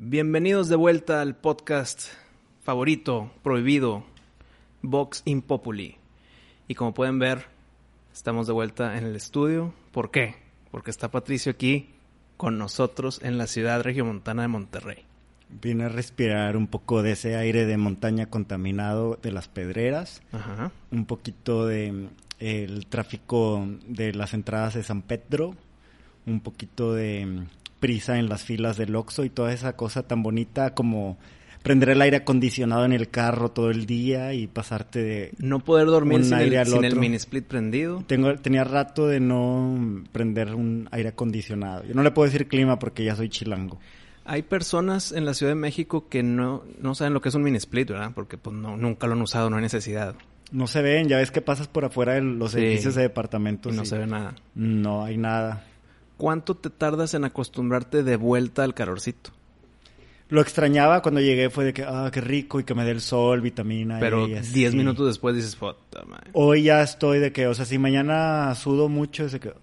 Bienvenidos de vuelta al podcast favorito, prohibido, Vox Impopuli. Y como pueden ver, estamos de vuelta en el estudio. ¿Por qué? Porque está Patricio aquí con nosotros en la ciudad regiomontana de Monterrey. Vine a respirar un poco de ese aire de montaña contaminado de las pedreras, Ajá. un poquito de mm, el tráfico de las entradas de San Pedro, un poquito de mm, prisa en las filas del Oxxo y toda esa cosa tan bonita como prender el aire acondicionado en el carro todo el día y pasarte de... No poder dormir Un sin, aire el, al sin el otro. mini split prendido. Tengo, tenía rato de no prender un aire acondicionado. Yo no le puedo decir clima porque ya soy chilango. Hay personas en la Ciudad de México que no, no saben lo que es un mini split, ¿verdad? Porque pues no, nunca lo han usado, no hay necesidad. No se ven, ya ves que pasas por afuera de los Sí. edificios de Y departamentos. no y se ve nada. No hay nada. ¿Cuánto te tardas en acostumbrarte de vuelta al calorcito? Lo extrañaba cuando llegué fue de que, ah, qué rico y que me dé el sol, vitamina. Pero y así. 10 minutos después dices, puta madre. Hoy ya estoy de que, o sea, si mañana sudo mucho, es de que.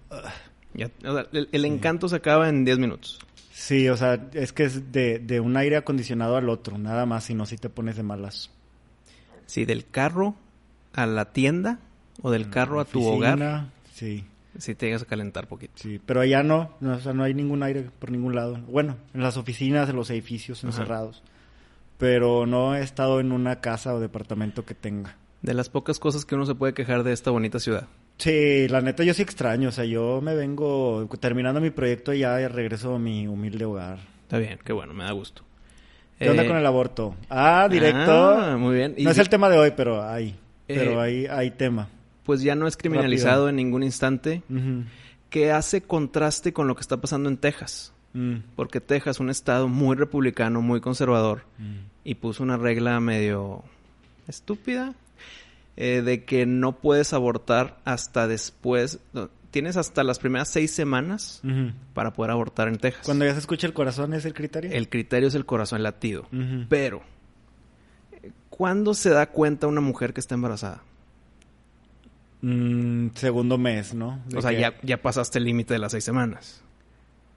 Ya- o sea, el, el encanto se acaba en 10 minutos. sí, o sea, es que es de, de un aire acondicionado al otro, nada más, si no, si te pones de malas. Sí, del carro a la tienda o del carro a tu hogar, Oficina, Sí, sí te llegas a calentar poquito. sí, pero allá no, no, o sea, no hay ningún aire por ningún lado. Bueno, en las oficinas, en los edificios Ajá. encerrados. Pero no he estado en una casa o departamento que tenga. De las pocas cosas que uno se puede quejar de esta bonita ciudad. Sí, la neta yo sí extraño, o sea, yo me vengo terminando mi proyecto ya y regreso a mi humilde hogar. Está bien, qué bueno, me da gusto. ¿Qué onda Eh, con el aborto? Ah, directo. ah, muy bien. Y no es el tema de hoy, pero hay, Eh, pero hay, hay tema. Pues ya no es criminalizado en ningún instante, que hace contraste con lo que está pasando en Texas. Mm, Porque Texas, un estado muy republicano, muy conservador, mm. y puso una regla medio estúpida eh, de que no puedes abortar hasta después. no, tienes hasta las primeras seis semanas para poder abortar en Texas. Cuando ya se escucha el corazón, ¿es el criterio? El criterio es el corazón latido. Pero, eh, ¿cuándo se da cuenta una mujer que está embarazada? Mm, segundo mes, ¿no? De O sea, que- ya, ya pasaste el límite de las seis semanas.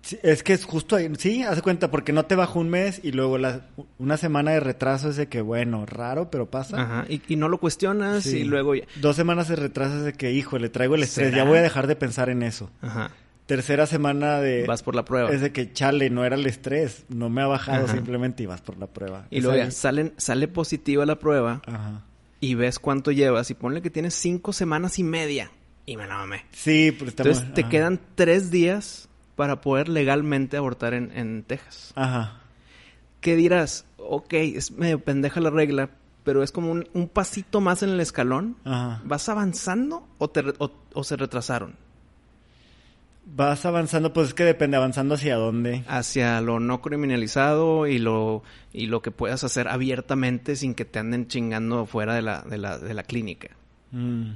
Sí, es que es justo ahí, sí, hace cuenta, porque no te bajó un mes y luego la, una semana de retraso es de que, bueno, raro, pero pasa. Ajá. Y, y no lo cuestionas Sí. y luego ya... Dos semanas de retraso es de que, hijo, le traigo el estrés, ¿Será? ya voy a dejar de pensar en eso. Ajá. Tercera semana de... Vas por la prueba. Es de que, chale, no era el estrés, no me ha bajado, Ajá. simplemente y vas por la prueba. Y luego ya salen, sale positiva la prueba Ajá. Y ves cuánto llevas y ponle que tienes cinco semanas y media. Y me la mamé. Sí, pero estamos... Entonces te ajá. quedan tres días para poder legalmente abortar en, en Texas. Ajá. ¿Qué dirás? Ok, es medio pendeja la regla, pero es como un, un pasito más en el escalón. Ajá. ¿Vas avanzando o, te o se retrasaron? Vas avanzando, pues es que depende, avanzando hacia dónde. Hacia lo no criminalizado y lo, y lo que puedas hacer abiertamente sin que te anden chingando fuera de la, de la, de la clínica. Mm.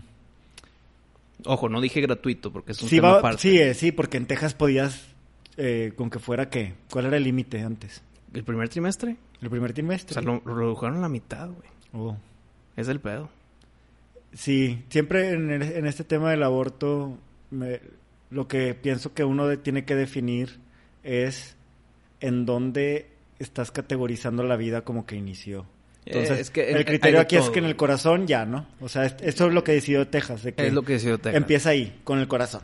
Ojo, no dije gratuito porque es un Sí, tema va- aparte. sí, eh, sí, porque en Texas podías, eh, con que fuera qué, ¿cuál era el límite antes? ¿El primer trimestre? ¿El primer O trimestre? sea, lo, lo redujeron a la mitad, güey. Oh. Es el pedo. Sí, siempre en, el- en este tema del aborto, me- lo que pienso que uno de- tiene que definir es en dónde estás categorizando la vida como que inició. Entonces, Eh, es que hay- el criterio aquí es que en el corazón ya, ¿no? O sea, es- esto es lo que decidió Texas, de que Es lo que decidió Texas. empieza ahí, con el corazón.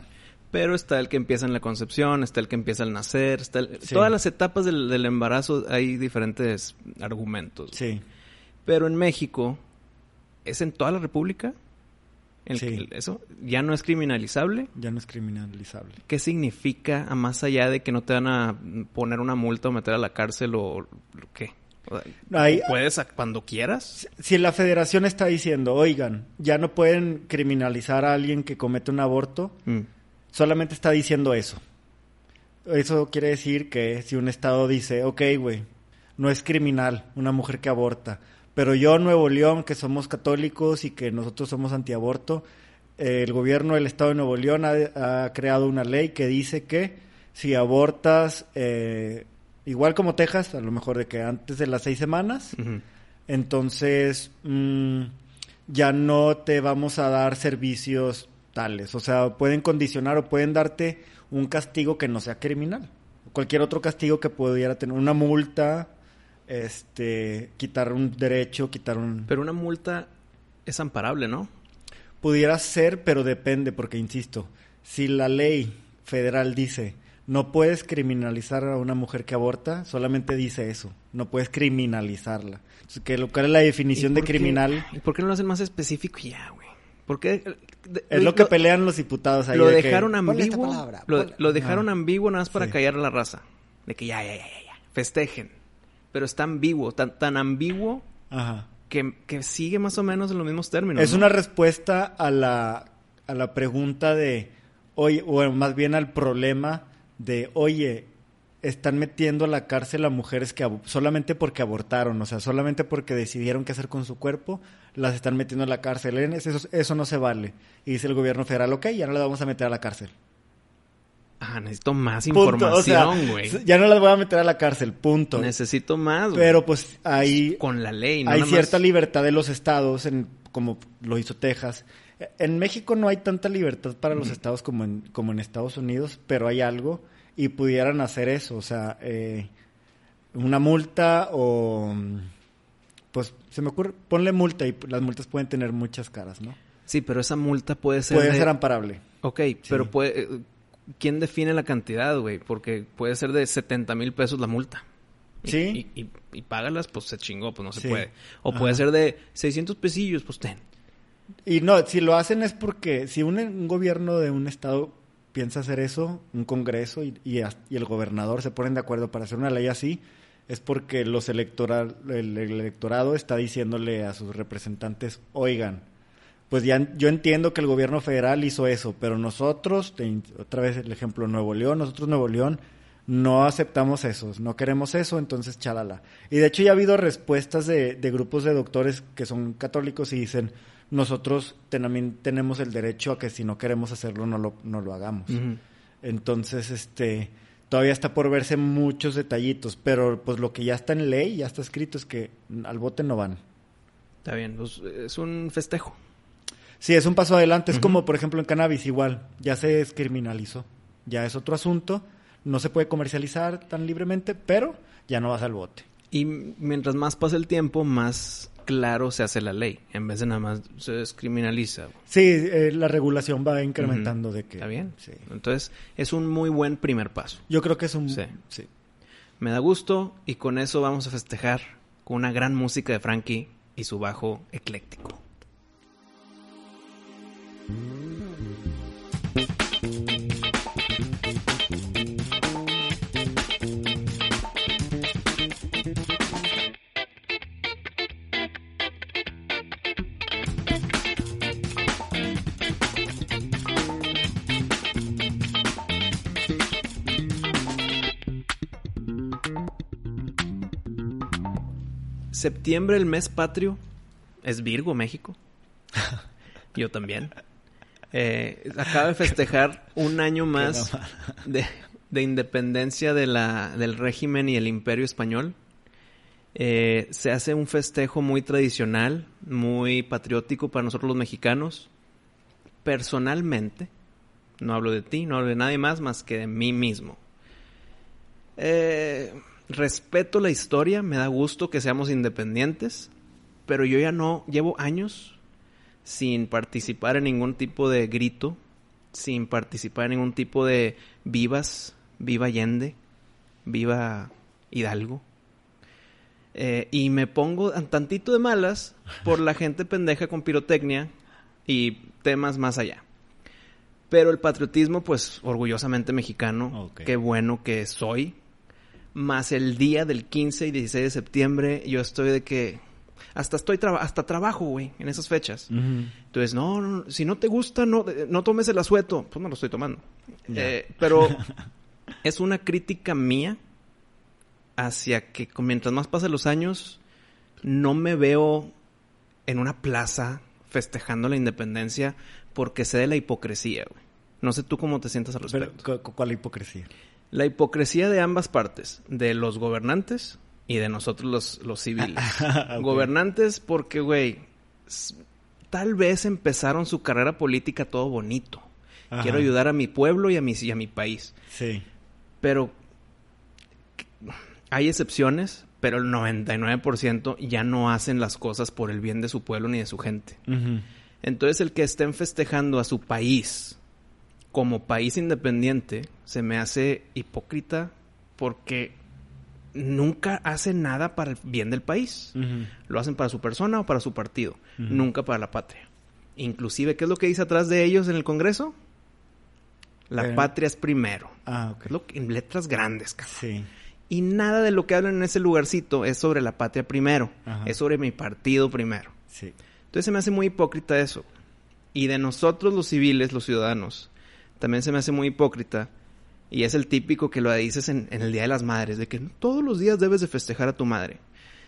Pero está el que empieza en la concepción, está el que empieza al nacer, está el- Sí. todas las etapas del, del embarazo hay diferentes argumentos. Sí. Pero en México, ¿es en toda la República? El- Sí. el- ¿Eso ya no es criminalizable? Ya no es criminalizable. ¿Qué significa, a más allá de que no te van a poner una multa o meter a la cárcel o o qué? O sea, Hay- ¿Puedes a- cuando quieras? Si la federación está diciendo, oigan, ya no pueden criminalizar a alguien que comete un aborto, Mm. solamente está diciendo eso. Eso quiere decir que si un estado dice, ok, güey, no es criminal una mujer que aborta, pero yo, Nuevo León, que somos católicos y que nosotros somos antiaborto, eh, el gobierno del estado de Nuevo León ha, ha creado una ley que dice que si abortas, eh, igual como Texas, a lo mejor de que antes de las seis semanas, entonces mm, ya no te vamos a dar servicios tales. O sea, pueden condicionar o pueden darte un castigo que no sea criminal. cualquier otro castigo que pudiera tener, una multa, este, quitar un derecho, quitar un... Pero una multa es amparable, ¿no? Pudiera ser, pero depende, porque insisto, si la ley federal dice no puedes criminalizar a una mujer que aborta, solamente dice eso, no puedes criminalizarla. Entonces, ¿qué, ¿cuál es la definición de criminal? ¿Y por qué no lo hacen más específico ya, güey? Porque es lo que pelean los diputados ahí. Lo de dejaron que, ambiguo. lo, lo, dejaron Ah. ambiguo nada más para Sí. callar a la raza. De que ya, ya, ya, ya, ya. Festejen. Pero está ambiguo, tan, tan ambiguo Ajá. que, que sigue más o menos en los mismos términos. Es ¿no? una respuesta a la, a la pregunta de, oye, o más bien al problema de, oye, están metiendo a la cárcel a mujeres que solamente porque abortaron, o sea, solamente porque decidieron qué hacer con su cuerpo, las están metiendo a la cárcel. Eso, eso no se vale. Y dice el gobierno federal, ok, ya no las vamos a meter a la cárcel. Ah, necesito más Punto. O sea, información, güey. ya no las voy a meter a la cárcel, punto. Necesito más, güey. Pero pues ahí Con la ley, no hay nada cierta más- libertad de los estados, en, como lo hizo Texas. En México no hay tanta libertad para los estados como en, como en Estados Unidos, pero hay algo y pudieran hacer eso, o sea, eh, una multa o pues se me ocurre, ponle multa y las multas pueden tener muchas caras, ¿no? Sí, pero esa multa puede ser. Puede de- ser amparable. Ok, pero puede. ¿Quién define la cantidad, güey? Porque puede ser de 70 mil pesos la multa. Y- Sí. Y, y, y págalas, pues se chingó, pues no se Sí. puede. O Ajá. puede ser de 600 pesillos, pues ten. Y no, si lo hacen es porque si un, un gobierno de un estado piensa hacer eso, un congreso y, el gobernador se ponen de acuerdo para hacer una ley así, es porque los electoral, el, el electorado está diciéndole a sus representantes, oigan, pues ya yo entiendo que el gobierno federal hizo eso, pero nosotros, te- otra vez el ejemplo Nuevo León, nosotros Nuevo León no aceptamos eso, no queremos eso, entonces chalala. Y de hecho ya ha habido respuestas de, de grupos de doctores que son católicos y dicen, nosotros también tenemos el derecho a que si no queremos hacerlo no lo, no lo hagamos. Entonces, este, todavía está por verse muchos detallitos, pero pues lo que ya está en ley, ya está escrito es que al bote no van. Está bien, pues es un festejo. Sí, es un paso adelante. Es como, por ejemplo, en cannabis igual. Ya se descriminalizó. Ya es otro asunto. No se puede comercializar tan libremente, pero ya no vas al bote. Y mientras más pasa el tiempo, más claro se hace la ley. En vez de nada más se descriminaliza. Sí, eh, la regulación va incrementando de que... ¿Está bien? Sí. Entonces, es un muy buen primer paso. Yo creo que es un... Sí. sí. Me da gusto y con eso vamos a festejar con una gran música de Frankie y su bajo ecléctico. Septiembre, el mes patrio, es Virgo, México. Yo también. Eh, acaba de festejar un año más de, de independencia de la, del régimen y el imperio español. Eh, se hace un festejo muy tradicional, muy patriótico para nosotros los mexicanos. Personalmente, no hablo de ti, no hablo de nadie más más que de mí mismo. Eh, respeto la historia, me da gusto que seamos independientes, pero yo ya no llevo años sin participar en ningún tipo de grito, sin participar en ningún tipo de vivas, viva Allende, viva Hidalgo. Eh, y me pongo un tantito de malas por la gente pendeja con pirotecnia y temas más allá. Pero el patriotismo, pues, orgullosamente mexicano, qué bueno que soy. Más el día del 15 y 16 de septiembre, yo estoy de que hasta estoy traba- hasta trabajo, güey, en esas fechas. Entonces, no, no, si no te gusta, no, no tomes el asueto. Pues no lo estoy tomando. Eh, pero es una crítica mía hacia que mientras más pasan los años, no me veo en una plaza festejando la independencia porque sé de la hipocresía, güey. No sé tú cómo te sientas al respecto. ¿cu- ¿cuál hipocresía? La hipocresía de ambas partes, de los gobernantes y de nosotros los, los civiles. Ok. Gobernantes porque, güey, tal vez empezaron su carrera política todo bonito. Ajá. Quiero ayudar a mi pueblo y a mi, y a mi país. Sí. Pero hay excepciones, pero el 99% ya no hacen las cosas por el bien de su pueblo ni de su gente. Entonces el que estén festejando a su país como país independiente se me hace hipócrita porque nunca hacen nada para el bien del país. Lo hacen para su persona o para su partido, nunca para la patria. Inclusive, ¿qué es lo que dice atrás de ellos en el Congreso? La Eh. patria es primero. Ah, lo que- en letras grandes, cabrón. Sí. Y nada de lo que hablan en ese lugarcito es sobre la patria primero. Ajá. Es sobre mi partido primero. Sí. Entonces se me hace muy hipócrita eso. Y de nosotros los civiles, los ciudadanos, también se me hace muy hipócrita. Y es el típico que lo dices en, en el Día de las Madres, de que todos los días debes de festejar a tu madre.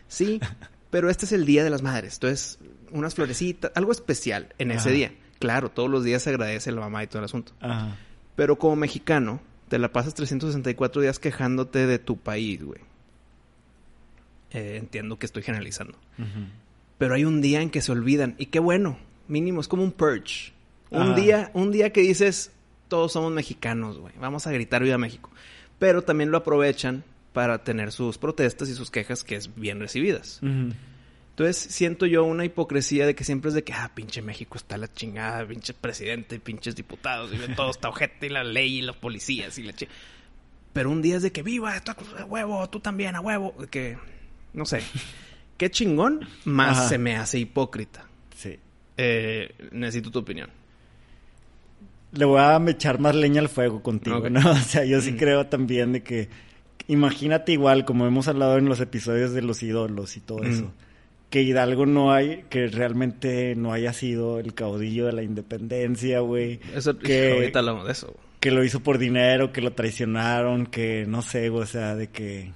Sí, pero este es el Día de las Madres. Entonces, unas florecitas, algo especial en ese Ajá. día. Claro, todos los días se agradece a la mamá y todo el asunto. Ajá. Pero como mexicano, te la pasas 364 días quejándote de tu país, güey. Eh, entiendo que estoy generalizando. Pero hay un día en que se olvidan. Y qué bueno. Mínimo, es como un purge. Un Ajá. día, un día que dices, todos somos mexicanos, güey. Vamos a gritar viva México. Pero también lo aprovechan para tener sus protestas y sus quejas que es bien recibidas. Entonces siento yo una hipocresía de que siempre es de que, ah, pinche México está la chingada, pinche presidente, pinches diputados, y todo está ojete, y la ley y los policías y la chi... Pero un día es de que viva, esto a huevo, tú también a huevo, que, no sé, qué chingón, más Ajá. se me hace hipócrita. Sí. Eh, necesito tu opinión. Le voy a echar más leña al fuego contigo. ¿no? O sea, yo sí Mm. creo también de que... Imagínate igual, como hemos hablado en los episodios de los ídolos y todo Mm. eso, que Hidalgo no hay, que realmente no haya sido el caudillo de la independencia, güey. Eso, Que- ahorita hablamos de eso. que lo hizo por dinero, que lo traicionaron, que no sé, o sea, de que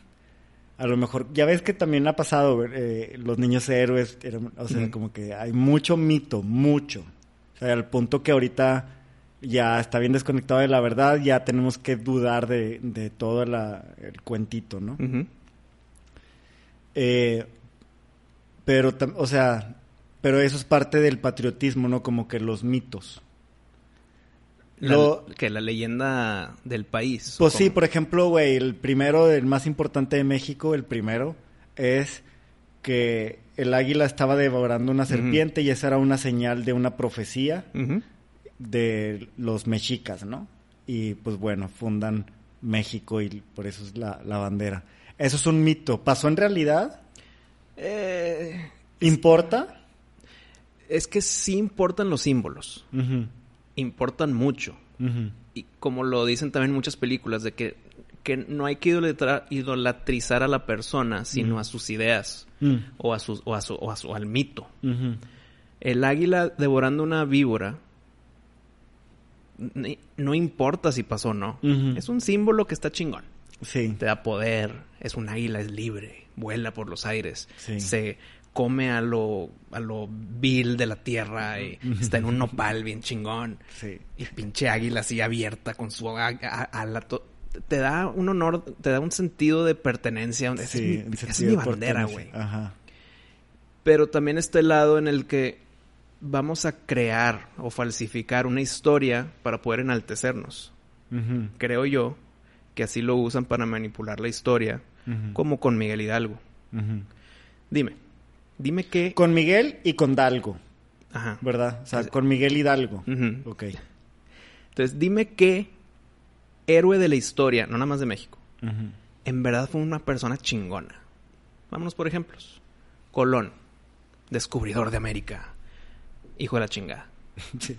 a lo mejor, ya ves que también ha pasado, eh, los niños héroes, o sea, como que hay mucho mito, mucho. O sea, al punto que ahorita ya está bien desconectado de la verdad, ya tenemos que dudar de, de todo la- el cuentito, ¿no? Eh, pero, o sea, pero eso es parte del patriotismo, ¿no? Como que los mitos. La- Lo- que la leyenda del país. Pues sí, por ejemplo, güey, el primero, el más importante de México, el primero, es que el águila estaba devorando una serpiente y esa era una señal de una profecía Ujú. De los mexicas, ¿no? Y pues bueno, fundan México y por eso es la, la bandera. Eso es un mito. ¿Pasó en realidad? Eh, ¿Importa? es que sí importan los símbolos. Importan mucho. Y como lo dicen también muchas películas, de que, que no hay que idolatrizar a la persona, sino a sus ideas o, a sus, o, a su, o, a su- al mito. El águila devorando una víbora, no importa si pasó o no. Es un símbolo que está chingón. Sí. Te da poder, es un águila, es libre, vuela por los aires, Sí. se come a lo, a lo vil de la tierra y está en un nopal bien chingón. Sí. Y pinche águila así abierta con su ala. Te da un honor, te da un sentido de pertenencia. Esa Sí, es mi, es mi de bandera, güey. Ajá. Pero también está el lado en el que vamos a crear o falsificar una historia para poder enaltecernos. Creo yo que así lo usan para manipular la historia, como con Miguel Hidalgo. Dime, dime qué... Con Miguel y con Dalgo, Ajá. ¿verdad? O sea, Es- con Miguel Hidalgo. Ok. Entonces, dime qué héroe de la historia, no nada más de México, en verdad fue una persona chingona. Vámonos por ejemplos. Colón, descubridor de América, hijo de la chingada. Sí.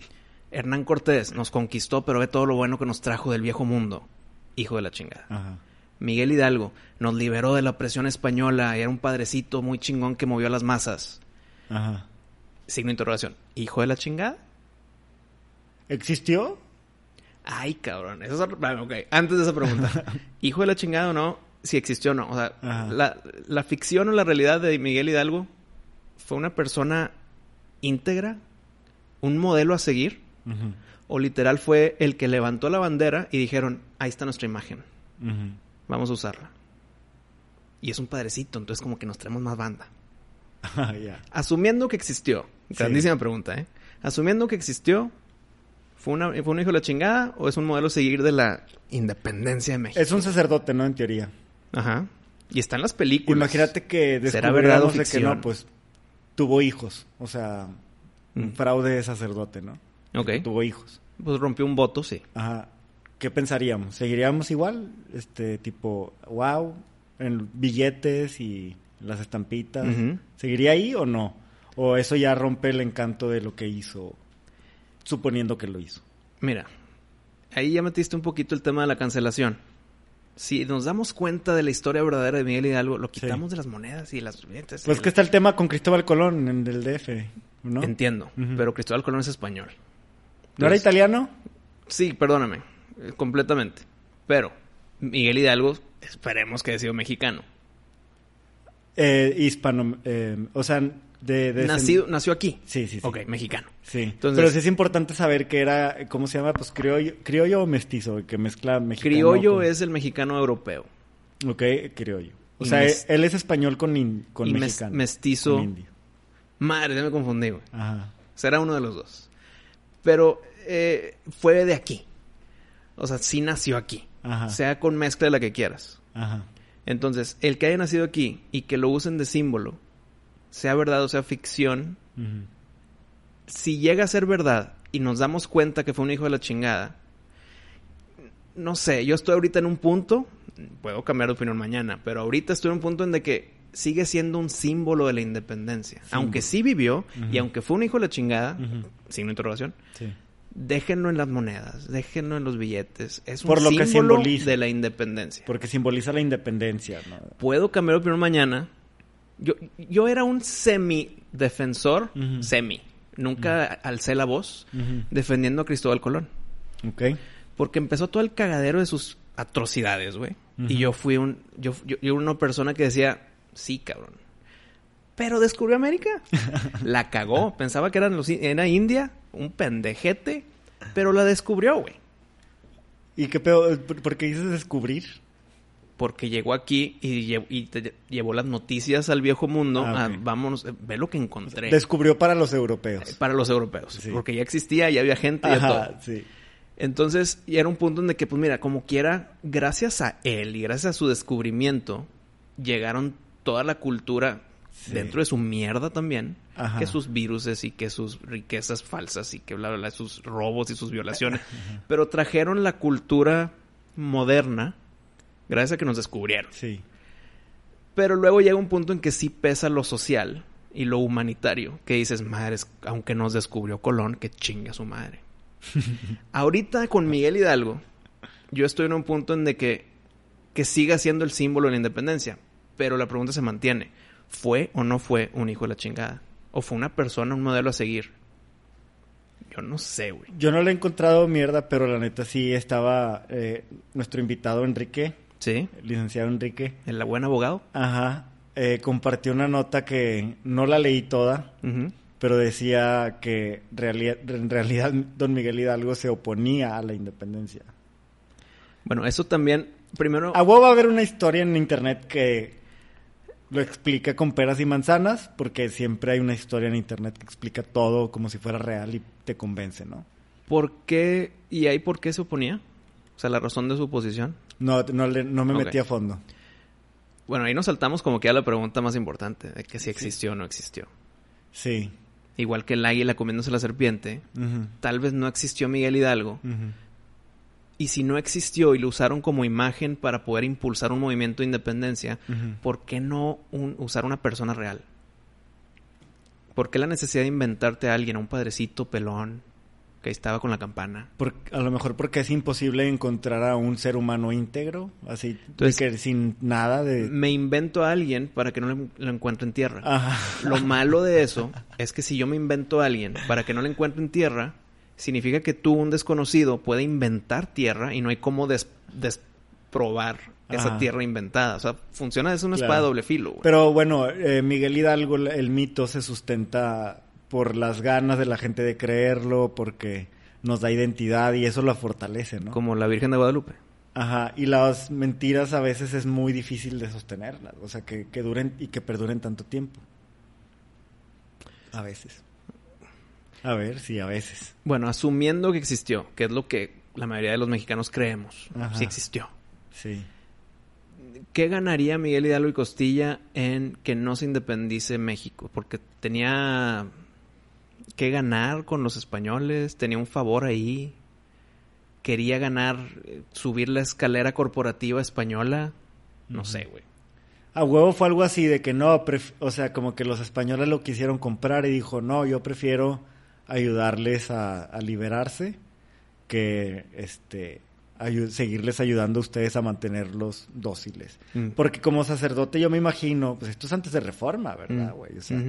Hernán Cortés nos conquistó, pero ve todo lo bueno que nos trajo del viejo mundo, hijo de la chingada. Ajá. Miguel Hidalgo nos liberó de la presión española, era un padrecito muy chingón que movió a las masas. Ajá. Signo de interrogación, hijo de la chingada. ¿Existió? Ay, cabrón. Eso es... ah, ok, antes de esa pregunta. ¿Hijo de la chingada o no? Si existió o no. O sea, la, la ficción o la realidad de Miguel Hidalgo fue una persona íntegra, un modelo a seguir, o literal fue el que levantó la bandera y dijeron, ahí está nuestra imagen, vamos a usarla. Y es un padrecito, entonces como que nos traemos más banda. Ah. Asumiendo que existió, Sí. grandísima pregunta, ¿eh? Asumiendo que existió, ¿fue, una, ¿fue un hijo de la chingada o es un modelo a seguir de la independencia de México? Es un sacerdote, ¿no? En teoría. Ajá. Y están las películas. Imagínate que ¿Será verdad o descubriéramos de que no, pues tuvo hijos. O sea, un fraude de sacerdote, ¿no? Ok. Tuvo hijos. Pues rompió un voto, sí. Ajá. ¿Qué pensaríamos? ¿Seguiríamos igual? Este tipo, wow, en billetes y las estampitas. ¿Seguiría ahí o no? ¿O eso ya rompe el encanto de lo que hizo, suponiendo que lo hizo? Mira, ahí ya metiste un poquito el tema de la cancelación. Si nos damos cuenta de la historia verdadera de Miguel Hidalgo, lo quitamos de las monedas y las billetes. Pues que está el tema con Cristóbal Colón en el DF, ¿no? Entiendo, pero Cristóbal Colón es español. ¿No era italiano? Sí, perdóname, eh, completamente. Pero Miguel Hidalgo, esperemos que haya sido mexicano. Eh, hispano, eh, o sea, de... de Nacido, nació aquí. Sí, sí, sí. Ok, mexicano. Sí, Entonces- pero sí es importante saber que era, ¿cómo se llama? Pues criollo, criollo o mestizo, que mezcla mexicano. Criollo con- es el mexicano europeo. Ok, criollo. O Y sea, mes- él es español con, in- con y mexicano. mestizo. con indio. Madre, ya me confundí, güey. Ajá. Será uno de los dos. Pero eh, fue de aquí. O sea, sí nació aquí. Ajá. Sea con mezcla de la que quieras. Ajá. Entonces, el que haya nacido aquí y que lo usen de símbolo, sea verdad o sea ficción, si llega a ser verdad y nos damos cuenta que fue un hijo de la chingada, no sé, yo estoy ahorita en un punto, puedo cambiar de opinión mañana, pero ahorita estoy en un punto en de que sigue siendo un símbolo de la independencia. Aunque sí vivió y aunque fue un hijo de la chingada, Ujú. signo de interrogación, Sí. déjenlo en las monedas, déjenlo en los billetes. Es un Por lo que símbolo simboliza. de la independencia. Porque simboliza la independencia, ¿no? Puedo cambiar de opinión mañana. Yo, yo era un semi-defensor, semi. Nunca alcé la voz defendiendo a Cristóbal Colón. Ok. Porque empezó todo el cagadero de sus atrocidades, güey. Y yo fui un... Yo, yo, una persona que decía, sí, cabrón. Pero descubrió América. la cagó. Pensaba que eran los, era India, un pendejete. Pero la descubrió, güey. ¿Y qué peor? ¿Por por qué dices descubrir? Porque llegó aquí y, lle- y te- llevó las noticias al viejo mundo. Ah, a, ok. vámonos, eh, ve lo que encontré. Descubrió para los europeos. Eh, para los europeos. Sí. Porque ya existía, ya había gente, ya todo. Ajá, sí. Entonces, y era un punto en de que, pues mira, como quiera, gracias a él y gracias a su descubrimiento, llegaron toda la cultura Sí. dentro de su mierda también. Ajá. Que sus viruses y que sus riquezas falsas y que bla, bla, bla, sus robos y sus violaciones. Pero trajeron la cultura moderna gracias a que nos descubrieron. Sí. Pero luego llega un punto en que sí pesa lo social y lo humanitario. Que dices, madre, aunque nos descubrió Colón, que chinga su madre. Ahorita con Miguel Hidalgo, yo estoy en un punto en de que, que siga siendo el símbolo de la independencia. Pero la pregunta se mantiene. ¿Fue o no fue un hijo de la chingada? ¿O fue una persona, un modelo a seguir? Yo no sé, güey. Yo no le he encontrado mierda, pero la neta sí estaba eh, nuestro invitado Enrique, ¿Sí? el licenciado Enrique. ¿El buen abogado? Ajá. eh, compartió una nota que no la leí toda, pero decía que en realidad don Miguel Hidalgo se oponía a la independencia. Bueno, eso también... Primero... A huevo va a haber una historia en internet que lo explica con peras y manzanas, porque siempre hay una historia en internet que explica todo como si fuera real y te convence, ¿no? ¿Por qué? ¿Y ahí por qué se oponía? O sea, la razón de su posición. No, no, no me metí a fondo. Bueno, ahí nos saltamos como que a la pregunta más importante, de que si existió o no existió. Sí. Igual que el águila comiéndose la serpiente, tal vez no existió Miguel Hidalgo. Y si no existió y lo usaron como imagen para poder impulsar un movimiento de independencia. ¿por qué no un- usar una persona real? ¿Por qué la necesidad de inventarte a alguien, a un padrecito pelón que estaba con la campana? Por- a lo mejor porque es imposible encontrar a un ser humano íntegro, así Entonces- que sin nada de... Me invento a alguien para que no le- lo encuentre en tierra. Ajá. Lo malo de eso es que si yo me invento a alguien para que no le encuentre en tierra, significa que tú, un desconocido, puede inventar tierra y no hay cómo des- desprobar esa Ajá. tierra inventada. O sea, funciona, es una Claro. espada de doble filo. güey. Pero bueno, eh, Miguel Hidalgo, el mito se sustenta por las ganas de la gente de creerlo, porque nos da identidad y eso lo fortalece, ¿no? Como la Virgen de Guadalupe. Ajá, y las mentiras a veces es muy difícil de sostenerlas, o sea, que, que duren y que perduren tanto tiempo. A veces. A ver, sí, a veces. Bueno, asumiendo que existió, que es lo que la mayoría de los mexicanos creemos, Ajá. sí existió. Sí. ¿qué ganaría Miguel Hidalgo y Costilla en que no se independice México? Porque tenía que ganar con los españoles, tenía un favor ahí, quería ganar, eh, subir la escalera corporativa española, no sé, güey. A huevo fue algo así de que no, o sea, como que los españoles lo quisieron comprar y dijo, no, yo prefiero ayudarles a, liberarse que este seguirles ayudando a ustedes a mantenerlos dóciles. Mm. Porque como sacerdote yo me imagino, pues esto es antes de reforma, ¿verdad, mm. güey? O sea,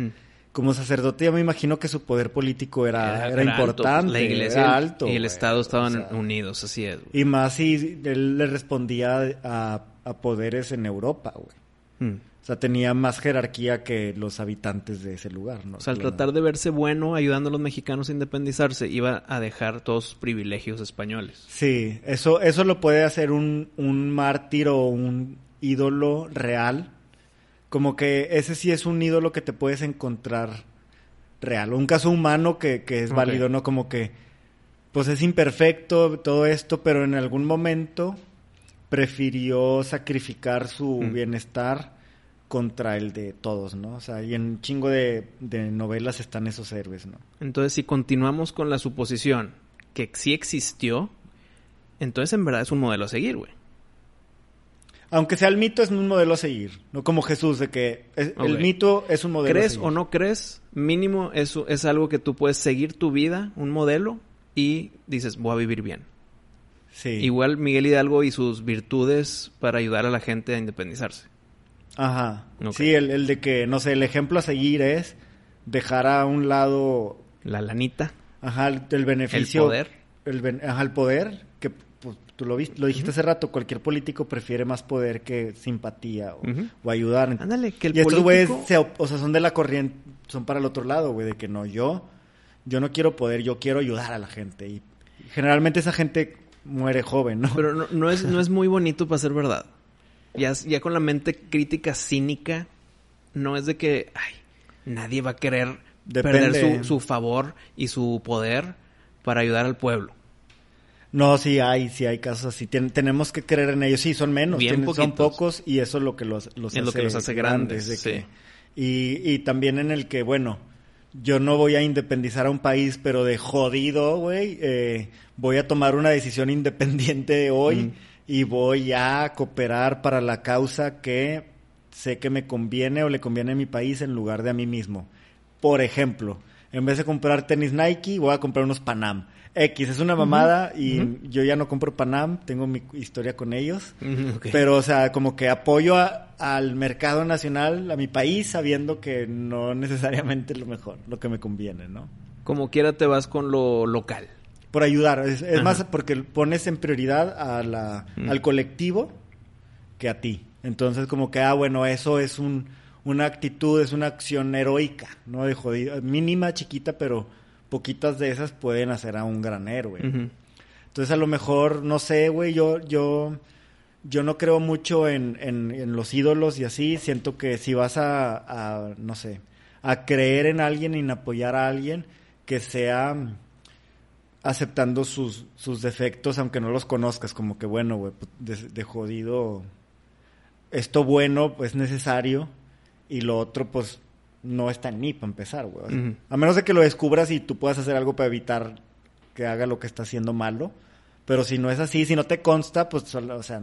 como sacerdote yo me imagino que su poder político era, era, importante, la iglesia alto. Y el Estado estaban unidos, así es. Y más si él le respondía a, a poderes en Europa, güey. Sea, tenía más jerarquía que los habitantes de ese lugar, ¿no? O sea, al tratar de verse bueno ayudando a los mexicanos a independizarse, iba a dejar todos sus privilegios españoles. Sí, eso, eso lo puede hacer un, un mártir o un ídolo real. Como que ese sí es un ídolo que te puedes encontrar real. Un caso humano que, que es válido, ¿no? Como que, pues es imperfecto todo esto, pero en algún momento prefirió sacrificar su mm. bienestar contra el de todos, ¿no? O sea, y en un chingo de, novelas están esos héroes, ¿no? Entonces, si continuamos con la suposición que sí existió, entonces en verdad es un modelo a seguir, güey. Aunque sea el mito, es un modelo a seguir, no como Jesús, de que el mito es un modelo ¿Crees a seguir. o no crees? Mínimo eso es algo que tú puedes seguir tu vida, un modelo, y dices, voy a vivir bien. Sí. Igual Miguel Hidalgo y sus virtudes para ayudar a la gente a independizarse. Ajá. Sí, el, el, de que, no sé, el ejemplo a seguir es dejar a un lado... La lanita. Ajá, el, beneficio... El poder. El, ajá, el poder, que pues, tú lo, viste, lo dijiste hace rato, cualquier político prefiere más poder que simpatía o, ayudar. Ándale, que el y estos güeyes, o sea, son de la corriente, son para el otro lado, güey, de que no, yo, yo no quiero poder, yo quiero ayudar a la gente. Y generalmente esa gente muere joven, ¿no? Pero no, no es, no es muy bonito para ser verdad ya, ya con la mente crítica cínica, no es de que, ay, nadie va a querer perder su, favor y su poder para ayudar al pueblo. No, sí hay, sí hay casos así. tenemos que creer en ellos. Sí, son menos, son pocos y eso es lo que los, los, hace, lo que los hace grandes. y, y también en el que, bueno, yo no voy a independizar a un país, pero de jodido, güey, eh, voy a tomar una decisión independiente hoy. Mm y voy a cooperar para la causa que sé que me conviene o le conviene a mi país en lugar de a mí mismo. Por ejemplo, en vez de comprar tenis Nike, voy a comprar unos Panam. X es una mamada y yo ya no compro Panam, tengo mi historia con ellos. Pero, o sea, como que apoyo al mercado nacional, a mi país, sabiendo que no necesariamente es lo mejor, lo que me conviene, ¿no? Como quiera te vas con lo local por ayudar. Es, más porque pones en prioridad a la, mm. al colectivo que a ti. Entonces, como que, ah, bueno, eso es un, una actitud, es una acción heroica, ¿no? De jodido, mínima, chiquita, pero poquitas de esas pueden hacer a un gran héroe. Entonces, a lo mejor, no sé, güey, yo, yo, yo no creo mucho en, en, en, los ídolos y así. Siento que si vas a, a, no sé, a creer en alguien y en apoyar a alguien, que sea aceptando sus, sus defectos, aunque no los conozcas, como que bueno, güey, pues, de, jodido, esto bueno es necesario y lo otro pues no está mí para empezar, güey. A menos de que lo descubras y tú puedas hacer algo para evitar que haga lo que está haciendo malo, pero si no es así, si no te consta, pues, o sea,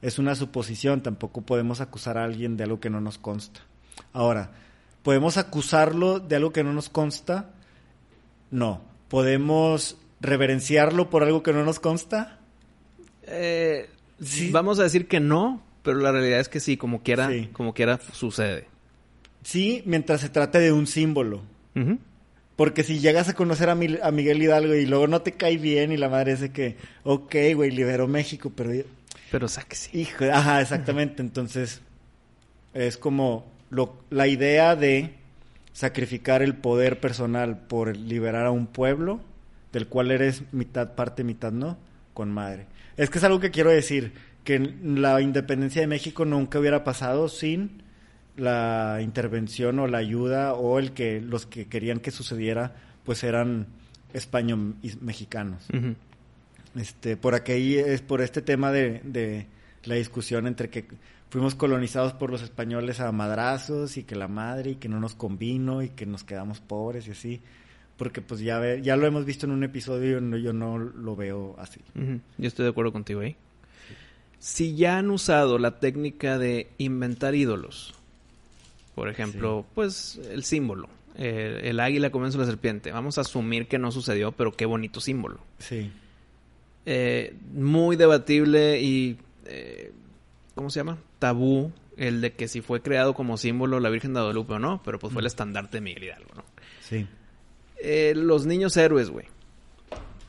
es una suposición, tampoco podemos acusar a alguien de algo que no nos consta. Ahora, ¿podemos acusarlo de algo que no nos consta? No ¿Podemos reverenciarlo por algo que no nos consta? Eh, Vamos a decir que no, pero la realidad es que sí, como quiera, como quiera sucede. Sí, mientras se trate de un símbolo. Porque si llegas a conocer a, Miguel Hidalgo y luego no te cae bien y la madre dice que, ok, güey, liberó México, pero... Pero sí. Hijo, ajá, exactamente. Entonces, es como lo, la idea de sacrificar el poder personal por liberar a un pueblo del cual eres mitad parte, mitad no, con madre. Es que es algo que quiero decir, que la independencia de México nunca hubiera pasado sin la intervención o la ayuda o el que los que querían que sucediera pues eran españoles y mexicanos. Este, por aquí es por este tema de, de la discusión entre que fuimos colonizados por los españoles a madrazos y que la madre y que no nos convino y que nos quedamos pobres y así. Porque pues ya, ve- ya lo hemos visto en un episodio y no- yo no lo veo así. Yo estoy de acuerdo contigo ahí. Si ya han usado la técnica de inventar ídolos, por ejemplo, pues el símbolo, eh, el águila comienza la serpiente, vamos a asumir que no sucedió, pero qué bonito símbolo. Sí. Eh, muy debatible y, eh, ¿cómo se llama? Tabú el de que si fue creado como símbolo la Virgen de Guadalupe o no, pero pues fue el estandarte de Miguel Hidalgo, ¿no? Sí. Eh, los niños héroes, güey.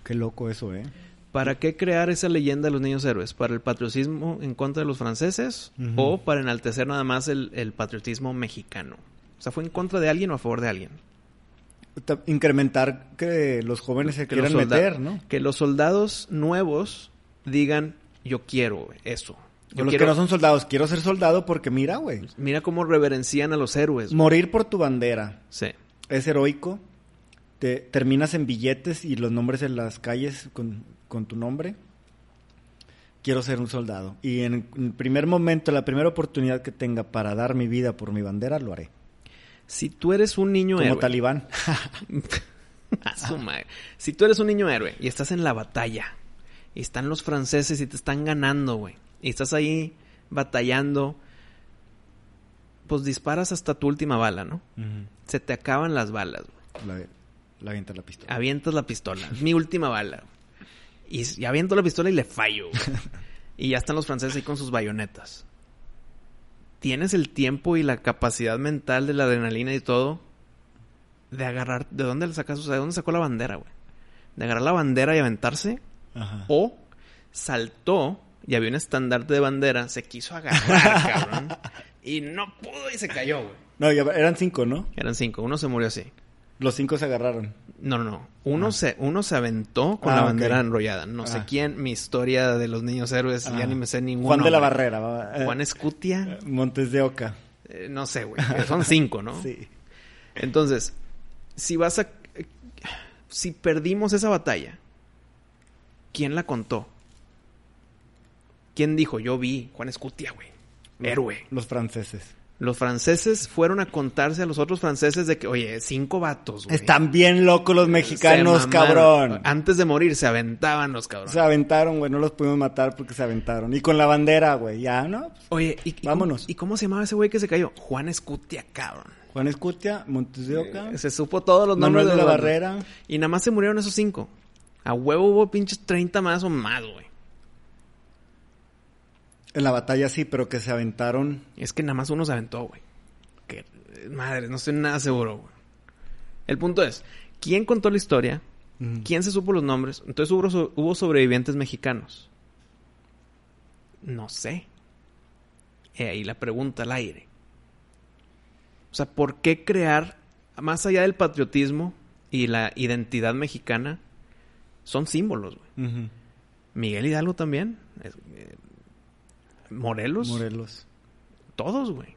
Qué loco eso, ¿eh? ¿Para qué crear esa leyenda de los niños héroes? ¿Para el patriotismo en contra de los franceses o para enaltecer nada más el, el patriotismo mexicano? O sea, ¿fue en contra de alguien o a favor de alguien? Ta- Incrementar que los jóvenes se Que quieran meter, ¿no? que los soldados nuevos digan, yo quiero eso. Yo los quiero- que no son soldados, quiero ser soldado porque mira, güey. Mira cómo reverencian a los héroes. Morir por tu bandera Sí. es heroico. Te terminas en billetes y los nombres en las calles con, con tu nombre. Quiero ser un soldado. Y en el primer momento, la primera oportunidad que tenga para dar mi vida por mi bandera, lo haré. Si tú eres un niño Como héroe. talibán. Su madre. Si tú eres un niño héroe y estás en la batalla y están los franceses y te están ganando, güey, y estás ahí batallando, pues disparas hasta tu última bala, ¿no? Se te acaban las balas, la, la avienta la pistola. Avientas la pistola, es mi última bala. Y, y aviento la pistola y le fallo. y ya están los franceses ahí con sus bayonetas. ¿Tienes el tiempo y la capacidad mental de la adrenalina y todo de agarrar, ¿de dónde le sacas? O sea, ¿de dónde sacó la bandera, güey? De agarrar la bandera y aventarse. Ajá. O saltó y había un estandarte de bandera, se quiso agarrar, cabrón. Y no pudo y se cayó, güey. No, ya eran cinco, ¿no? Eran cinco, uno se murió así. Los cinco se agarraron. No, no, no. Uno, Ah. se, uno se aventó con Ah, la bandera enrollada. No sé Ah. quién, mi historia de los niños héroes, ya ni me sé ninguno. Juan de la güey. Barrera. eh, Juan Escutia, Montes de Oca. eh, no sé, güey. Son cinco, ¿no? Sí. Entonces, si vas a... Si perdimos esa batalla, ¿quién la contó? ¿Quién dijo? Yo vi. Juan Escutia, güey. Héroe. Los franceses. Los franceses fueron a contarse a los otros franceses de que, oye, cinco vatos, güey. Están bien locos los mexicanos, cabrón. Antes de morir se aventaban los cabrones. Se aventaron, güey. No los pudimos matar porque se aventaron. Y con la bandera, güey. Ya, ¿no? Pues, Oye, ¿y, y Vámonos. ¿y cómo se llamaba ese güey que se cayó? Juan Escutia, cabrón. Juan Escutia, Montes de Oca. Eh, Se supo todos los nombres Manuel de la Barrera. Y nada más se murieron esos cinco. A huevo hubo pinches 30 más o más, güey. En la batalla sí, pero que se aventaron. Es que nada más uno se aventó, güey. Que madre, no estoy nada seguro, güey. El punto es, ¿quién contó la historia? Mm. ¿Quién se supo los nombres? Entonces hubo, so- hubo sobrevivientes mexicanos. No sé. He ahí la pregunta al aire. O sea, ¿por qué crear, más allá del patriotismo y la identidad mexicana, son símbolos, güey? Miguel Hidalgo también. es- eh, Morelos. Morelos. Todos, güey.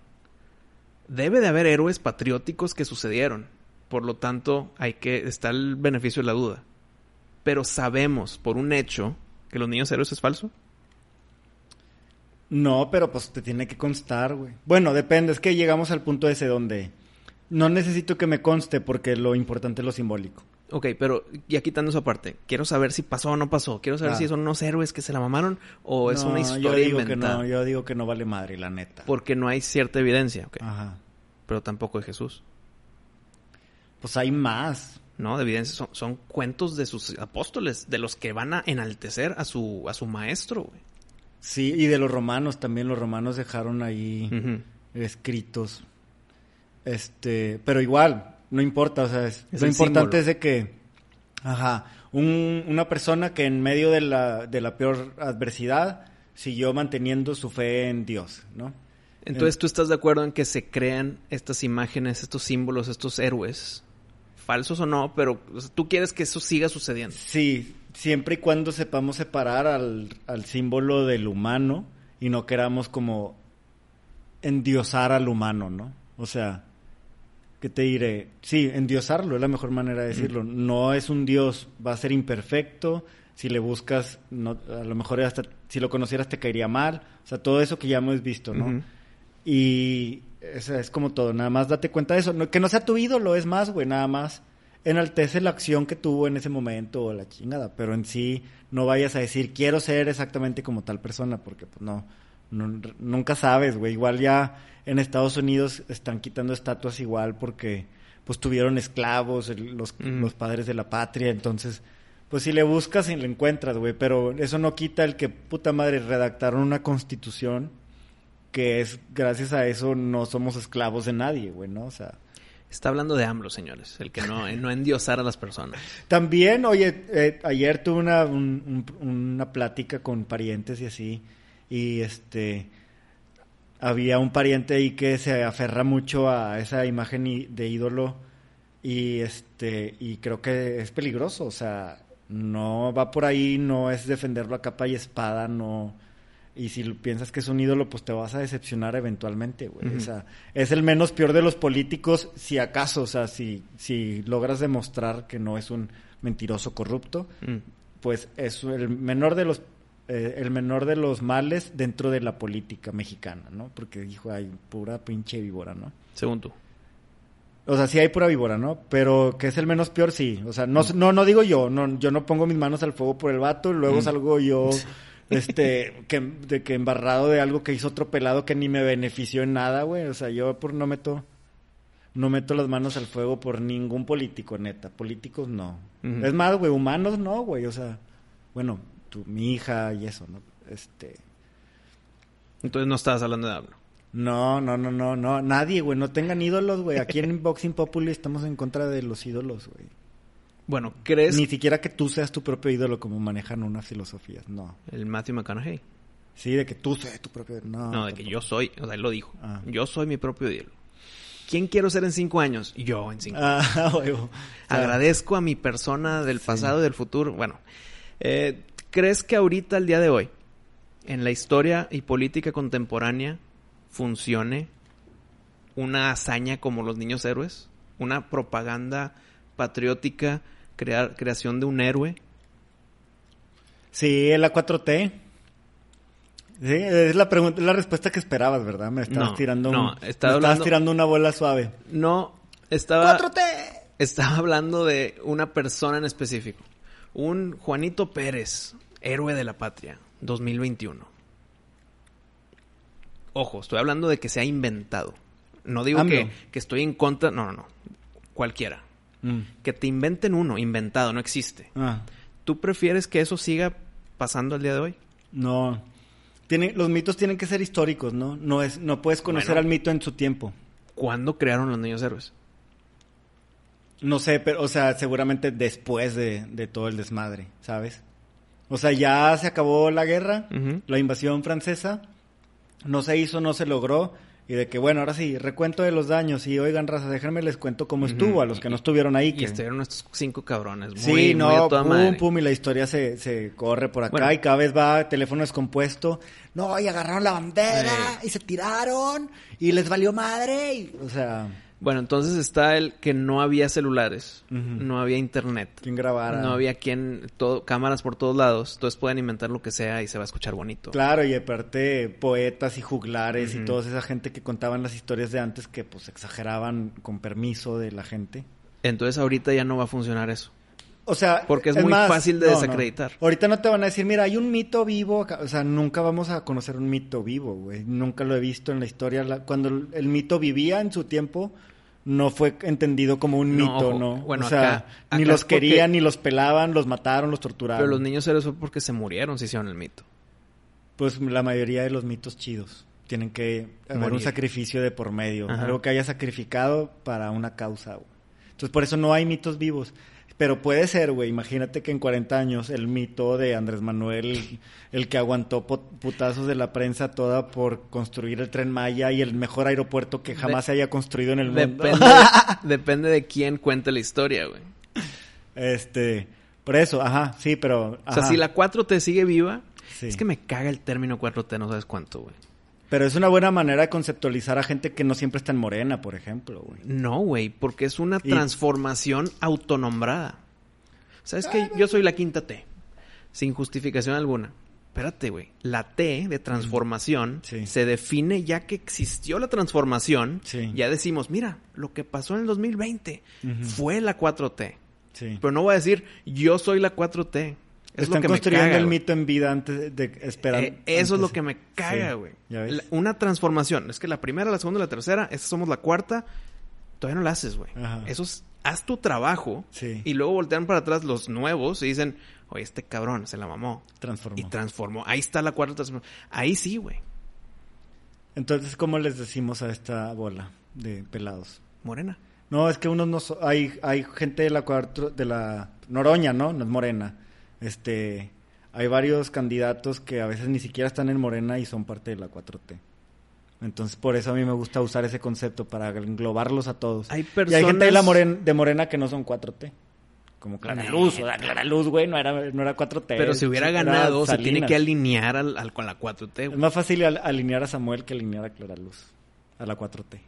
Debe de haber héroes patrióticos que sucedieron. Por lo tanto, hay que está el beneficio de la duda. Pero sabemos por un hecho que los niños héroes es falso. No, pero pues te tiene que constar, güey. Bueno, depende. Es que llegamos al punto ese donde no necesito que me conste porque lo importante es lo simbólico. Ok, pero ya quitando esa parte, quiero saber si pasó o no pasó. Quiero saber Ah. si son unos héroes que se la mamaron o es No, una yo historia digo inventada. que no, yo digo que no vale madre, la neta. Porque no hay cierta evidencia, ok. Ajá. Pero tampoco de Jesús. Pues hay más. No, de evidencia son, son cuentos de sus apóstoles, de los que van a enaltecer a su, a su maestro, güey. Sí, y de los romanos también. Los romanos dejaron ahí escritos. Este, pero igual, no importa, o sea, es- Es lo importante símbolo. es de que, ajá, un- una persona que en medio de la, de la peor adversidad siguió manteniendo su fe en Dios, ¿no? Entonces, ¿tú estás de acuerdo en que se crean estas imágenes, estos símbolos, estos héroes? Falsos o no, pero o sea, tú quieres que eso siga sucediendo. Sí, siempre y cuando sepamos separar al, al símbolo del humano y no queramos como endiosar al humano, ¿no? O sea, ¿qué te diré? Sí, endiosarlo es la mejor manera de decirlo. No es un Dios, va a ser imperfecto, Si le buscas, no, a lo mejor hasta si lo conocieras te caería mal. O sea, todo eso que ya hemos visto, ¿no? Y es, es como todo, nada más date cuenta de eso. No- que no sea tu ídolo, es más, güey, nada más. Enaltece la acción que tuvo en ese momento o la chingada, pero en sí no vayas a decir quiero ser exactamente como tal persona, porque pues no, no- nunca sabes, güey. Igual ya en Estados Unidos están quitando estatuas igual porque pues tuvieron esclavos, el- los, padres de la patria, entonces pues si le buscas y le encuentras, güey, pero eso no quita el que puta madre redactaron una constitución que es gracias a eso no somos esclavos de nadie, güey, ¿no? O sea, Está hablando de AMLO, señores. El que no, no endiosar a las personas. también, oye, eh, ayer tuve una, un- un- una plática con parientes y así, y este, había un pariente ahí que se aferra mucho a esa imagen de ídolo y este, y creo que es peligroso, o sea, no va por ahí, no es defenderlo a capa y espada, no, y si piensas que es un ídolo, pues te vas a decepcionar eventualmente, güey. O sea, es el menos peor de los políticos, si acaso, o sea, si, si logras demostrar que no es un mentiroso corrupto, Mm. pues es el menor de los eh, el menor de los males dentro de la política mexicana, ¿no? Porque dijo, hay pura pinche víbora, ¿no? Según tú. O sea, sí hay pura víbora, ¿no? Pero que es el menos peor, sí. O sea, no, no, no digo yo, no, yo no pongo mis manos al fuego por el vato, y luego Mm. salgo yo, este, que, de que embarrado de algo que hizo otro pelado que ni me benefició en nada, güey. O sea, yo por no meto, no meto las manos al fuego por ningún político, neta. Políticos no. Es más, güey, humanos no, güey. O sea, bueno, tu, mi hija y eso, ¿no? Este, Entonces no estabas hablando de AMLO. no, no, no, no, no, nadie, güey, no tengan ídolos, güey. Aquí en Boxing Populi estamos en contra de los ídolos, güey. Bueno, ¿crees Ni siquiera que tú seas tu propio ídolo como manejan unas filosofías, no. el Matthew McConaughey? Sí, de que tú seas tu propio no. No, de que yo soy, o sea, él lo dijo. Ah. Yo soy mi propio ídolo. ¿Quién quiero ser en cinco años? Yo en cinco años. Ah. O sea, Agradezco a mi persona del pasado y del futuro. Bueno, eh, ¿crees que ahorita, el día de hoy, en la historia y política contemporánea, funcione una hazaña como los niños héroes? ¿Una propaganda patriótica, crear, creación de un héroe? Sí, la 4T. Sí, es la pregunta, es la respuesta que esperabas, ¿verdad? Me estabas No, tirando un- no, me estaba estabas tirando una bola suave. No, estaba... 4T. Estaba hablando de una persona en específico. Un Juanito Pérez, héroe de la patria, 2021. Ojo, estoy hablando de que se ha inventado. No digo AMLO. que, que estoy en contra, no, no, no. Cualquiera. Mm. Que te inventen uno, inventado, no existe. Ah, ¿Tú prefieres que eso siga pasando el día de hoy? no. Tiene, los mitos tienen que ser históricos, ¿no? No es, no puedes conocer Bueno. al mito en su tiempo. ¿Cuándo crearon los niños héroes? No sé, pero, o sea, seguramente después de, de todo el desmadre, ¿sabes? O sea, ya se acabó la guerra, la invasión francesa, no se hizo, no se logró, y de que, bueno, ahora sí, recuento de los daños, y oigan, raza, déjenme les cuento cómo estuvo a los que no estuvieron ahí. Y que... estuvieron estos cinco cabrones. Muy, sí, muy no, a toda pum, madre. pum, y la historia se, se corre por acá, Bueno. y cada vez va teléfono descompuesto. No, y agarraron la bandera, y se tiraron, y les valió madre, y, o sea, Bueno, entonces está el que no había celulares, no había internet, quien grabara. no había quien, todo, cámaras por todos lados, entonces pueden inventar lo que sea y se va a escuchar bonito. Claro, y aparte poetas y juglares y toda esa gente que contaban las historias de antes que pues exageraban con permiso de la gente. Entonces ahorita ya no va a funcionar eso. O sea, Porque es muy fácil de desacreditar. Ahorita no te van a decir, mira, hay un mito vivo, acá". o sea, nunca vamos a conocer un mito vivo, güey. Nunca lo he visto en la historia. La- Cuando el, el mito vivía en su tiempo, no fue entendido como un No, mito. ¿no? Bueno, o sea, acá- ni los porque- querían, ni los pelaban, los mataron, los torturaron. Pero los niños héroes fue porque se murieron, se hicieron el mito. Pues la mayoría de los mitos chidos tienen que haber un sacrificio de por medio, Ajá. algo que haya sacrificado para una causa. Entonces por eso no hay mitos vivos. Pero puede ser, güey, imagínate que en 40 años el mito de Andrés Manuel, el que aguantó putazos de la prensa toda por construir el tren Maya y el mejor aeropuerto que jamás De- se haya construido en el mundo. Depende, de quién cuente la historia, güey. Este, por eso, ajá, sí, pero... O sea, si la 4T sigue viva, Sí. es que me caga el término 4T, no sabes cuánto, güey. Pero es una buena manera de conceptualizar a gente que no siempre está en Morena, por ejemplo, güey. No, güey, porque es una Y- transformación autonombrada. ¿Sabes qué? Yo soy la quinta T. sin justificación alguna. Espérate, güey. La T de transformación Sí. se define ya que existió la transformación. Sí. Ya decimos, mira, lo que pasó en el 2020 Ujú. fue la 4T. Sí. Pero no voy a decir, yo soy la 4T. Es Están lo que me construyendo caga, el mito en vida antes de, esperar. Eh, eso es lo que me caga, güey. Una transformación. Es que la primera, la segunda la tercera, esta somos la cuarta. Todavía no la haces, güey. Eso es, haz tu trabajo. Sí. Y luego voltean para atrás los nuevos y dicen, oye, este cabrón se la mamó. Transformó. Y transformó. Ahí está la cuarta transformación. Ahí sí, güey. Entonces, ¿cómo les decimos a esta bola de pelados? Morena. No, es que unos no so- hay hay gente de la cuatro de la Noroña, ¿no? No es Morena. Este, hay varios candidatos que a veces ni siquiera están en Morena y son parte de la 4T. Entonces, por eso a mí me gusta usar ese concepto para englobarlos a todos. Hay Y hay gente de, la personas- moren- de Morena que no son 4T. Como Clara Luz, o sea, Clara Luz, güey, no era, no era 4T. Pero si hubiera era ganado, se tiene que alinear al, al- con la 4T, Es güey. más fácil al- alinear a Samuel que alinear a Clara Luz, a la 4T.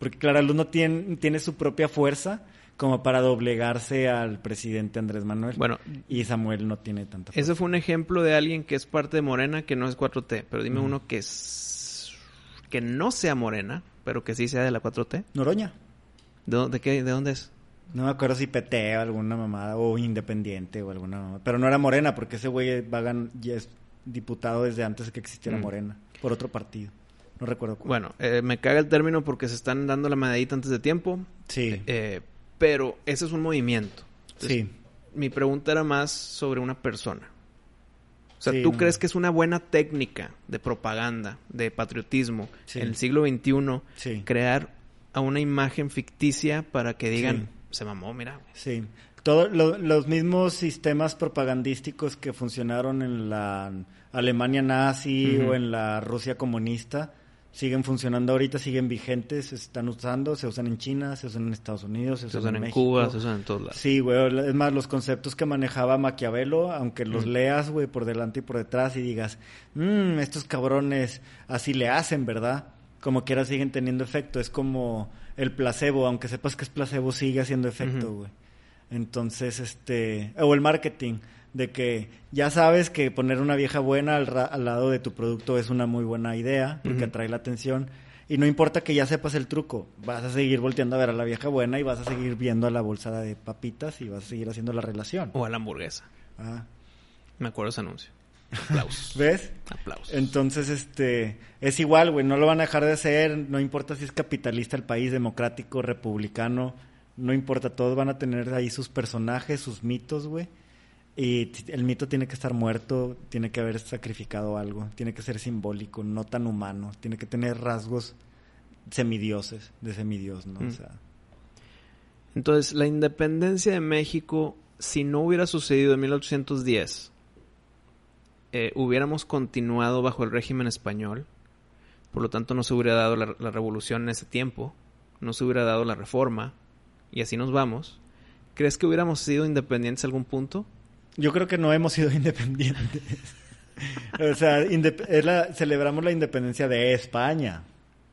Porque Clara Luz no tiene, tiene su propia fuerza como para doblegarse al presidente Andrés Manuel. Bueno, Y Samuel no tiene tanta fuerza. ese fue un ejemplo de alguien que es parte de Morena que no es 4T. Pero dime uno que es... que no sea Morena, pero que sí sea de la 4T. Noroña. ¿De, dó- de qué? ¿De dónde es? No me acuerdo si PT o alguna mamada, o Independiente o alguna mamada. Pero no era Morena, porque ese güey va a gan- ya es diputado desde antes de que existiera Mm. Morena, por otro partido. No recuerdo cuál. Bueno, eh, me caga el término porque se están dando la medallita antes de tiempo. sí, eh, pero ese es un movimiento. Entonces, sí. Mi pregunta era más sobre una persona. O sea, Sí, ¿tú no. crees que es una buena técnica de propaganda, de patriotismo Sí. en el siglo XXI Sí. crear a una imagen ficticia para que digan, se mamó, mira, güey"? Sí. Lo- los mismos sistemas propagandísticos que funcionaron en la Alemania nazi o en la Rusia comunista siguen funcionando ahorita, siguen vigentes, se están usando, se usan en China, se usan en Estados Unidos, se, se usan, usan en. Cuba, se usan en todos lados. Sí, güey, es más, los conceptos que manejaba Maquiavelo, aunque los Mm. leas, güey, por delante y por detrás y digas, mmm, estos cabrones así le hacen, ¿verdad? Como quiera siguen teniendo efecto, es como el placebo, aunque sepas que es placebo, sigue haciendo efecto, güey. Entonces, este, o el marketing, de que ya sabes que poner una vieja buena al, ra- al lado de tu producto es una muy buena idea, porque atrae la atención. Y no importa que ya sepas el truco, vas a seguir volteando a ver a la vieja buena y vas a seguir viendo a la bolsa de papitas y vas a seguir haciendo la relación. O a la hamburguesa. Ah, Me acuerdo ese anuncio. Aplausos. ¿Ves? Aplausos. Entonces, este, es igual, güey, no lo van a dejar de hacer, no importa si es capitalista el país, democrático, republicano, no importa, todos van a tener ahí sus personajes, sus mitos, güey. Y el mito tiene que estar muerto, tiene que haber sacrificado algo, tiene que ser simbólico, no tan humano, tiene que tener rasgos semidioses, de semidios, ¿no? Mm. O sea, Entonces, la independencia de México, si no hubiera sucedido en 1810, eh, hubiéramos continuado bajo el régimen español. Por lo tanto, no se hubiera dado la, la revolución en ese tiempo. No se hubiera dado la reforma. Y así nos vamos. ¿Crees que hubiéramos sido independientes a algún punto? Yo creo que no hemos sido independientes. o sea, indep- es la- celebramos la independencia de España.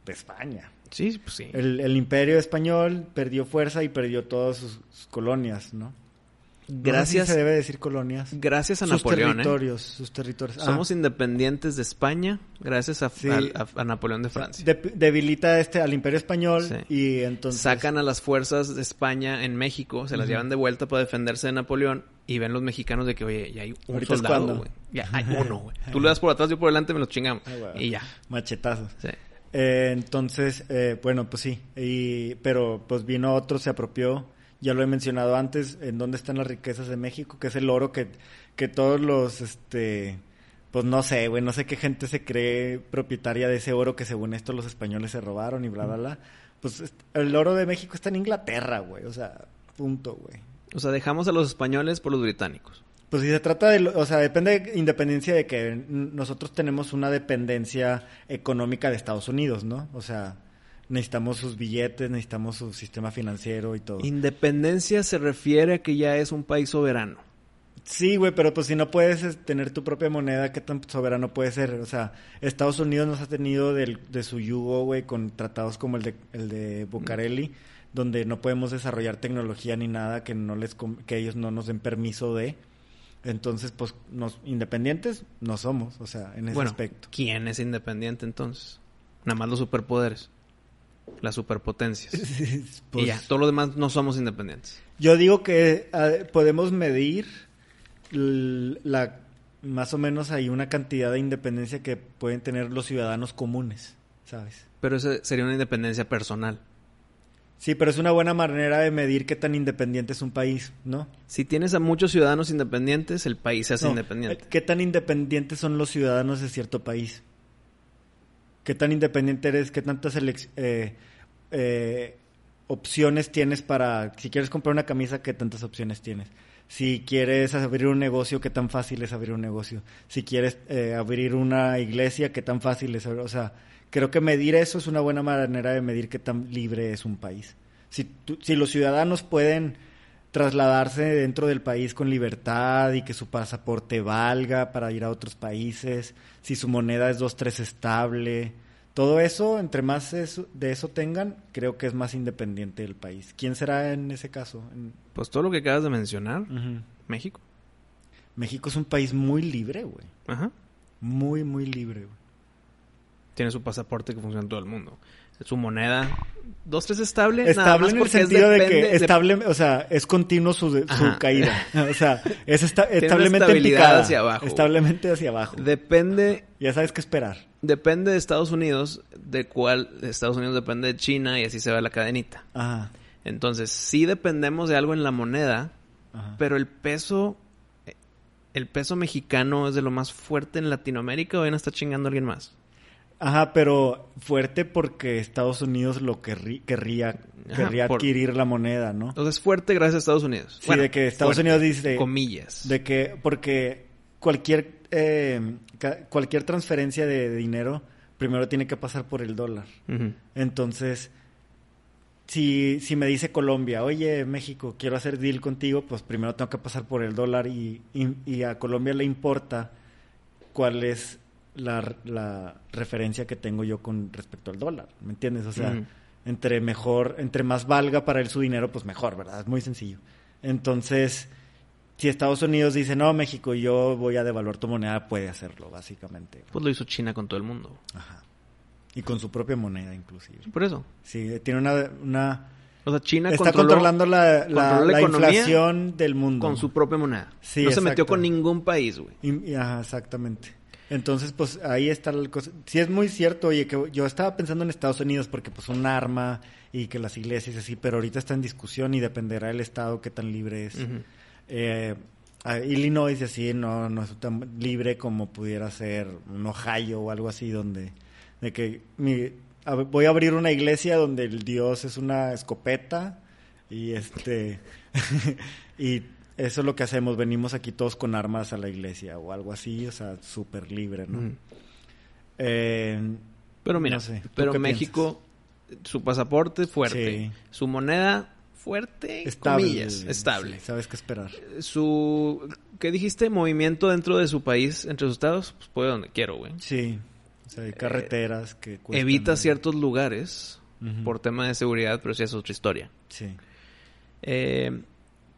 De España. Sí, pues sí. El, el imperio español perdió fuerza y perdió todas sus, sus colonias, ¿no? No sé si Gracias, se debe decir colonias. gracias a sus Napoleón. ¿eh? territorios, sus territorios. Ah, Somos independientes de España gracias a, Sí. al- a- a Napoleón de Francia. de- debilita este al imperio español Sí. y entonces... Sacan a las fuerzas de España en México, se las llevan de vuelta para defenderse de Napoleón y ven los mexicanos de que, oye, ya hay un ¿Ahorita soldado, güey. Ya hay uno, güey. Tú le das por atrás, yo por delante, me los chingamos. Ah. Y ya. Machetazos. Sí. Eh, entonces, eh, bueno, pues sí. Y, pero pues vino otro, se apropió. Ya lo he mencionado antes, en dónde están las riquezas de México, que es el oro que, que todos los, este, pues no sé, güey, no sé qué gente se cree propietaria de ese oro que según esto los españoles se robaron y bla, bla, bla. Pues el oro de México está en Inglaterra, güey, o sea, punto, güey. O sea, dejamos a los españoles por los británicos. Pues si se trata de, o sea, depende de independencia de que nosotros tenemos una dependencia económica de Estados Unidos, ¿no? O sea, necesitamos sus billetes, necesitamos su sistema financiero y todo. Independencia se refiere a que ya es un país soberano. Sí, güey, pero pues si no puedes es, tener tu propia moneda, ¿qué tan soberano puede ser? O sea, Estados Unidos nos ha tenido del- de su yugo, güey, con tratados como el de, el de Bucareli, donde no podemos desarrollar tecnología ni nada que no les que ellos no nos den permiso de. Entonces, pues, nos, independientes no somos, o sea, en ese bueno, aspecto. ¿quién es independiente entonces? Nada más los superpoderes. Las superpotencias. Pues, y ya, todo lo demás no somos independientes. Yo digo que eh, podemos medir la más o menos hay una cantidad de independencia que pueden tener los ciudadanos comunes, ¿sabes? Pero eso sería una independencia personal. Sí, pero es una buena manera de medir qué tan independiente es un país, ¿no? Si tienes a muchos ciudadanos independientes, el país se hace No, independiente. ¿Qué tan independientes son los ciudadanos de cierto país? ¿Qué tan independiente eres? ¿Qué tantas eh, eh, opciones tienes para... Si quieres comprar una camisa, ¿qué tantas opciones tienes? Si quieres abrir un negocio, ¿qué tan fácil es abrir un negocio? Si quieres eh, abrir una iglesia, ¿qué tan fácil es abrir? O sea, creo que medir eso es una buena manera de medir qué tan libre es un país. Si, si los ciudadanos pueden trasladarse dentro del país con libertad y que su pasaporte valga para ir a otros países, si su moneda es 2-3 estable, todo eso, entre más eso- de eso tengan, creo que es más independiente del país. ¿Quién será en ese caso? Pues todo lo que acabas de mencionar. México. México es un país muy libre, güey. Ajá. Muy, muy libre, güey. Tiene su pasaporte que funciona en todo el mundo. Su moneda, dos, tres estable. nada Estable más en el es sentido de que de- estable, o sea, es continuo su, su caída. O sea, es esta- establemente en picada. hacia abajo. Establemente hacia abajo. depende Ya sabes qué esperar. depende de Estados Unidos, de cuál Estados Unidos depende de China y así se va la cadenita. Ajá. Entonces, sí dependemos de algo en la moneda, Ajá. pero el peso el peso mexicano es de lo más fuerte en Latinoamérica o bien está chingando a alguien más. Ajá, pero fuerte porque Estados Unidos lo querrí- querría, Ajá, querría por- adquirir la moneda, ¿no? Entonces, fuerte gracias a Estados Unidos. Sí, de que Estados fuerte, Unidos dice- comillas. De que, porque cualquier, eh, cualquier transferencia de, de dinero primero tiene que pasar por el dólar. Entonces, si, si me dice Colombia, oye, México, quiero hacer deal contigo, pues primero tengo que pasar por el dólar y, y- y a Colombia le importa cuál es la, la referencia que tengo yo con respecto al dólar, ¿me entiendes? O sea, entre mejor, entre más valga para él su dinero, pues mejor, ¿verdad? Es muy sencillo. Entonces, si Estados Unidos dice, no, México, yo voy a devaluar tu moneda, puede hacerlo, básicamente. Pues lo hizo China con todo el mundo. Ajá. Y con su propia moneda, inclusive. Por eso. Sí, tiene una... una O sea, China está controló controlando la, la- inflación del mundo. con su propia moneda. Sí, no se metió con ningún país, güey. Ajá, exactamente. Entonces, pues ahí está la cosa. Sí es muy cierto, oye, que yo estaba pensando en Estados Unidos porque pues un arma y que las iglesias y así, pero ahorita está en discusión y dependerá del estado qué tan libre es. Eh, Illinois y así no, no es tan libre como pudiera ser un Ohio o algo así donde de que mi- a- voy a abrir una iglesia donde el Dios es una escopeta y este y eso es lo que hacemos, venimos aquí todos con armas a la iglesia o algo así, o sea, súper libre, ¿no? Ujú. Eh, Pero mira, no sé, ¿tú pero México, su pasaporte fuerte, Sí. su moneda fuerte, estable, comillas, estable. sí, sabes qué esperar. Su, ¿qué dijiste? Movimiento dentro de su país, entre sus estados, pues puede donde quiero, güey. Sí, o sea, hay carreteras que cuestan- Eh, Evita ciertos lugares por tema de seguridad, pero sí es otra historia. Sí. Eh,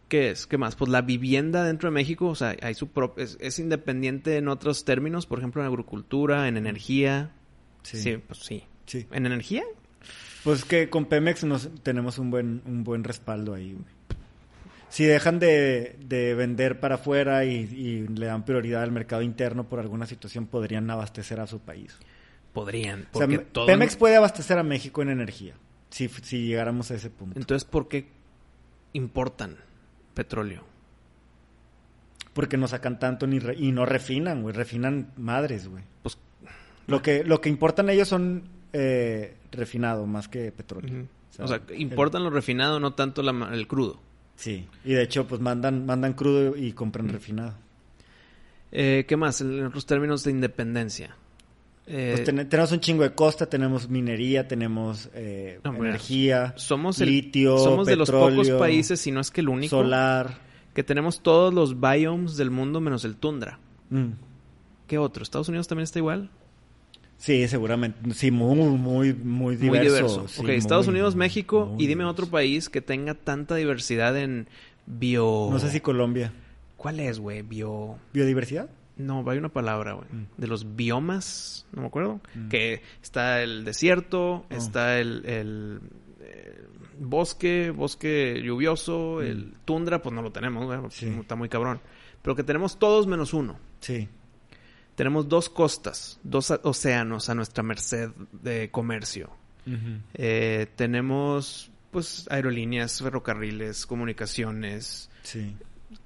¿Qué es? ¿Qué más? Pues la vivienda dentro de México, o sea, hay su prop- es, es independiente en otros términos, por ejemplo, en agricultura, en energía. Sí. Sí, pues sí. Sí. ¿En energía? Pues que con Pemex nos tenemos un buen un buen respaldo ahí. güey. Si dejan de, de vender para afuera y, y le dan prioridad al mercado interno por alguna situación, podrían abastecer a su país. Podrían. O sea, Porque me- todo Pemex puede abastecer a México en energía, si, si llegáramos a ese punto. Entonces, ¿por qué importan petróleo? Porque no sacan tanto ni re- y no refinan, güey. Refinan madres, güey. Pues, Lo que, lo que importan ellos son eh, refinado más que petróleo. o sea, importan lo refinado, no tanto la el crudo. Sí, y de hecho, pues mandan, mandan crudo y compran refinado. Eh, ¿Qué más? En otros términos de independencia. Eh, Pues ten- tenemos un chingo de costa, tenemos minería, tenemos eh, No, energía, somos el- litio, somos de los pocos países, si no es que el único, solar. que tenemos todos los biomes del mundo menos el tundra. Mm. ¿Qué otro? ¿Estados Unidos también está igual? Sí, seguramente. Sí, muy, muy, muy diverso. Muy diverso. Sí, ok, Estados Unidos, México, y dime diverso. otro país que tenga tanta diversidad en bio... No sé si Colombia. ¿Cuál es, güey? Bio... ¿Biodiversidad? No, hay una palabra, güey. Mm. De los biomas, no me acuerdo. Mm. Que está el desierto, Oh. está el, el, eh, bosque, bosque lluvioso, el tundra, pues no lo tenemos, güey. Sí. Está muy cabrón. Pero que tenemos todos menos uno. Sí. Tenemos dos costas, dos océanos a nuestra merced de comercio. Eh, tenemos, pues, aerolíneas, ferrocarriles, comunicaciones. Sí.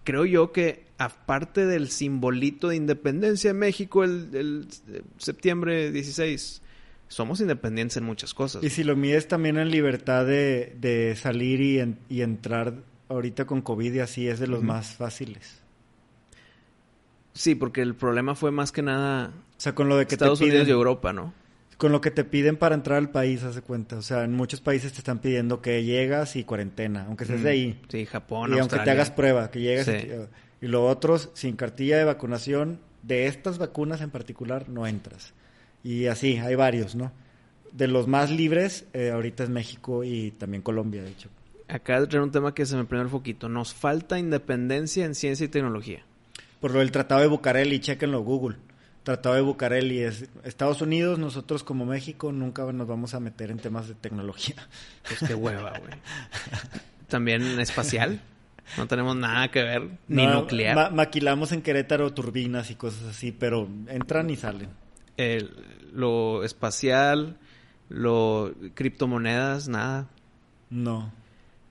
Creo yo que, aparte del simbolito de independencia de México el, el, eh, septiembre 16, somos independientes en muchas cosas. Y si lo mides también en libertad de, de salir y, en- y entrar ahorita con COVID y así, es de los más fáciles. Sí, porque el problema fue más que nada O sea, con lo de que Estados te piden, Unidos y Europa, ¿no? Con lo que te piden para entrar al país, haz de cuenta. O sea, en muchos países te están pidiendo que llegas y cuarentena, aunque seas de ahí. Sí, Japón, y aunque te Australia. hagas prueba, que llegues Sí. y, y los otros sin cartilla de vacunación, de estas vacunas en particular, no entras. Y así, hay varios, ¿no? De los más libres, eh, ahorita es México y también Colombia, de hecho. Acá trae un tema que se me prendió el foquito. Nos falta independencia en ciencia y tecnología. Por lo del Tratado de Bucareli, chequenlo Google. Tratado de Bucareli es Estados Unidos, nosotros como México nunca nos vamos a meter en temas de tecnología. Pues qué hueva, güey. También espacial. No tenemos nada que ver. Ni No, nuclear. ma- maquilamos en Querétaro turbinas y cosas así, pero entran y salen. El- lo espacial, lo criptomonedas, nada. No.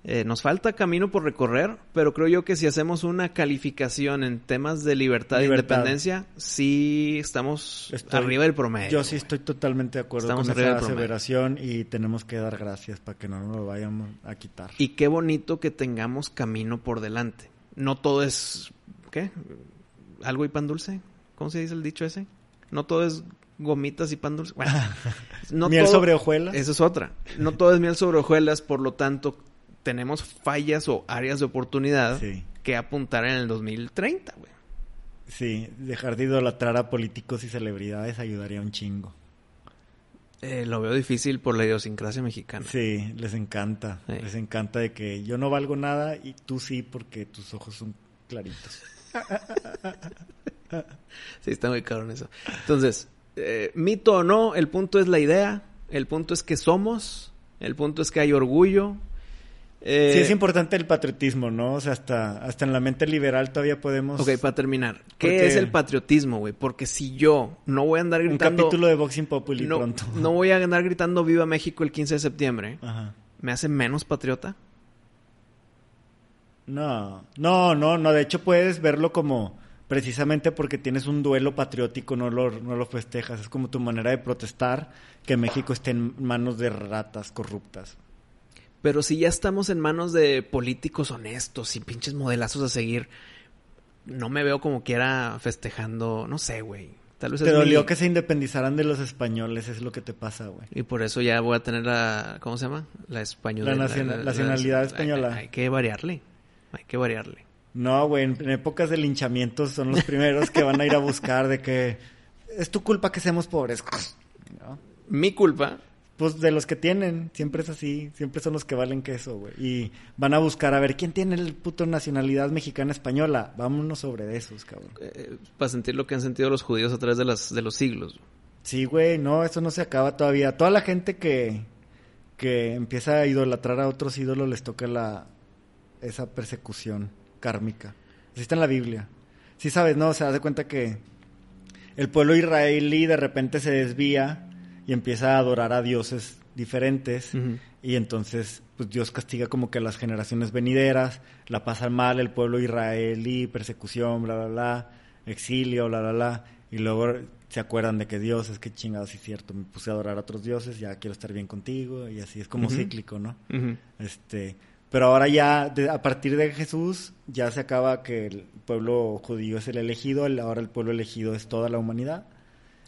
Eh, nos falta camino por recorrer, pero creo yo que si hacemos una calificación en temas de libertad, e independencia, sí estamos Estoy- arriba del promedio. Yo sí estoy totalmente de acuerdo Estamos con arriba esa aseveración y tenemos que dar gracias para que no nos lo vayamos a quitar. Y qué bonito que tengamos camino por delante. No todo es... ¿Qué? ¿Algo y pan dulce? ¿Cómo se dice el dicho ese? No todo es gomitas y pan dulce. Bueno, no Miel todo- sobre hojuelas. Esa es otra. No todo es miel sobre hojuelas, por lo tanto, tenemos fallas o áreas de oportunidad Sí. que apuntar en el 2030, güey. Sí, dejar de idolatrar a políticos y celebridades ayudaría un chingo. Eh, lo veo difícil por la idiosincrasia mexicana. Sí, les encanta. Sí. Les encanta de que yo no valgo nada y tú sí porque tus ojos son claritos. Sí, está muy cabrón eso. Entonces, eh, mito o no, el punto es la idea, el punto es que somos, el punto es que hay orgullo. Eh, sí, es importante el patriotismo, ¿no? O sea, hasta, hasta en la mente liberal todavía podemos... Ok, para terminar, ¿qué Porque- es el patriotismo, güey? Porque si yo no voy a andar un gritando... capítulo de Boxing Populi no, pronto. no voy a andar gritando Viva México el 15 de septiembre. Ajá. ¿Me hace menos patriota? No, no, no, no. De hecho, puedes verlo como precisamente porque tienes un duelo patriótico, no lo, no lo festejas. Es como tu manera de protestar que México esté en manos de ratas corruptas. Pero si ya estamos en manos de políticos honestos y pinches modelazos a seguir, no me veo como quiera festejando, no sé, güey. Tal vez Te dolió mi- que se independizaran de los españoles, es lo que te pasa, güey. Y por eso ya voy a tener la... ¿Cómo se llama? La española. La naciona- nacionalidad hay- española. Hay, que variarle. Hay que variarle. No, güey, en, en épocas de linchamientos son los primeros que van a ir a buscar de que es tu culpa que seamos pobres. ¿No? Mi culpa. Pues de los que tienen, siempre es así, siempre son los que valen queso, güey. Y van a buscar a ver quién tiene el puto nacionalidad mexicana española. Vámonos sobre esos, cabrón. eh, para sentir lo que han sentido los judíos a través de, las, de los siglos. Sí, güey, no, eso no se acaba todavía. Toda la gente que, que empieza a idolatrar a otros ídolos les toca la esa persecución kármica. Así está en la Biblia. Sí sabes, ¿no? Se da cuenta que el pueblo israelí de repente se desvía y empieza a adorar a dioses diferentes. Y entonces, pues Dios castiga como que a las generaciones venideras, la pasan mal el pueblo israelí, persecución, bla, bla, bla, exilio, bla, bla, bla. Y luego se acuerdan de que Dios es que chingados, sí es cierto, me puse a adorar a otros dioses, ya quiero estar bien contigo, y así es como cíclico, ¿no? Este, pero ahora ya, de- a partir de Jesús, ya se acaba que el pueblo judío es el elegido, el- ahora el pueblo elegido es toda la humanidad.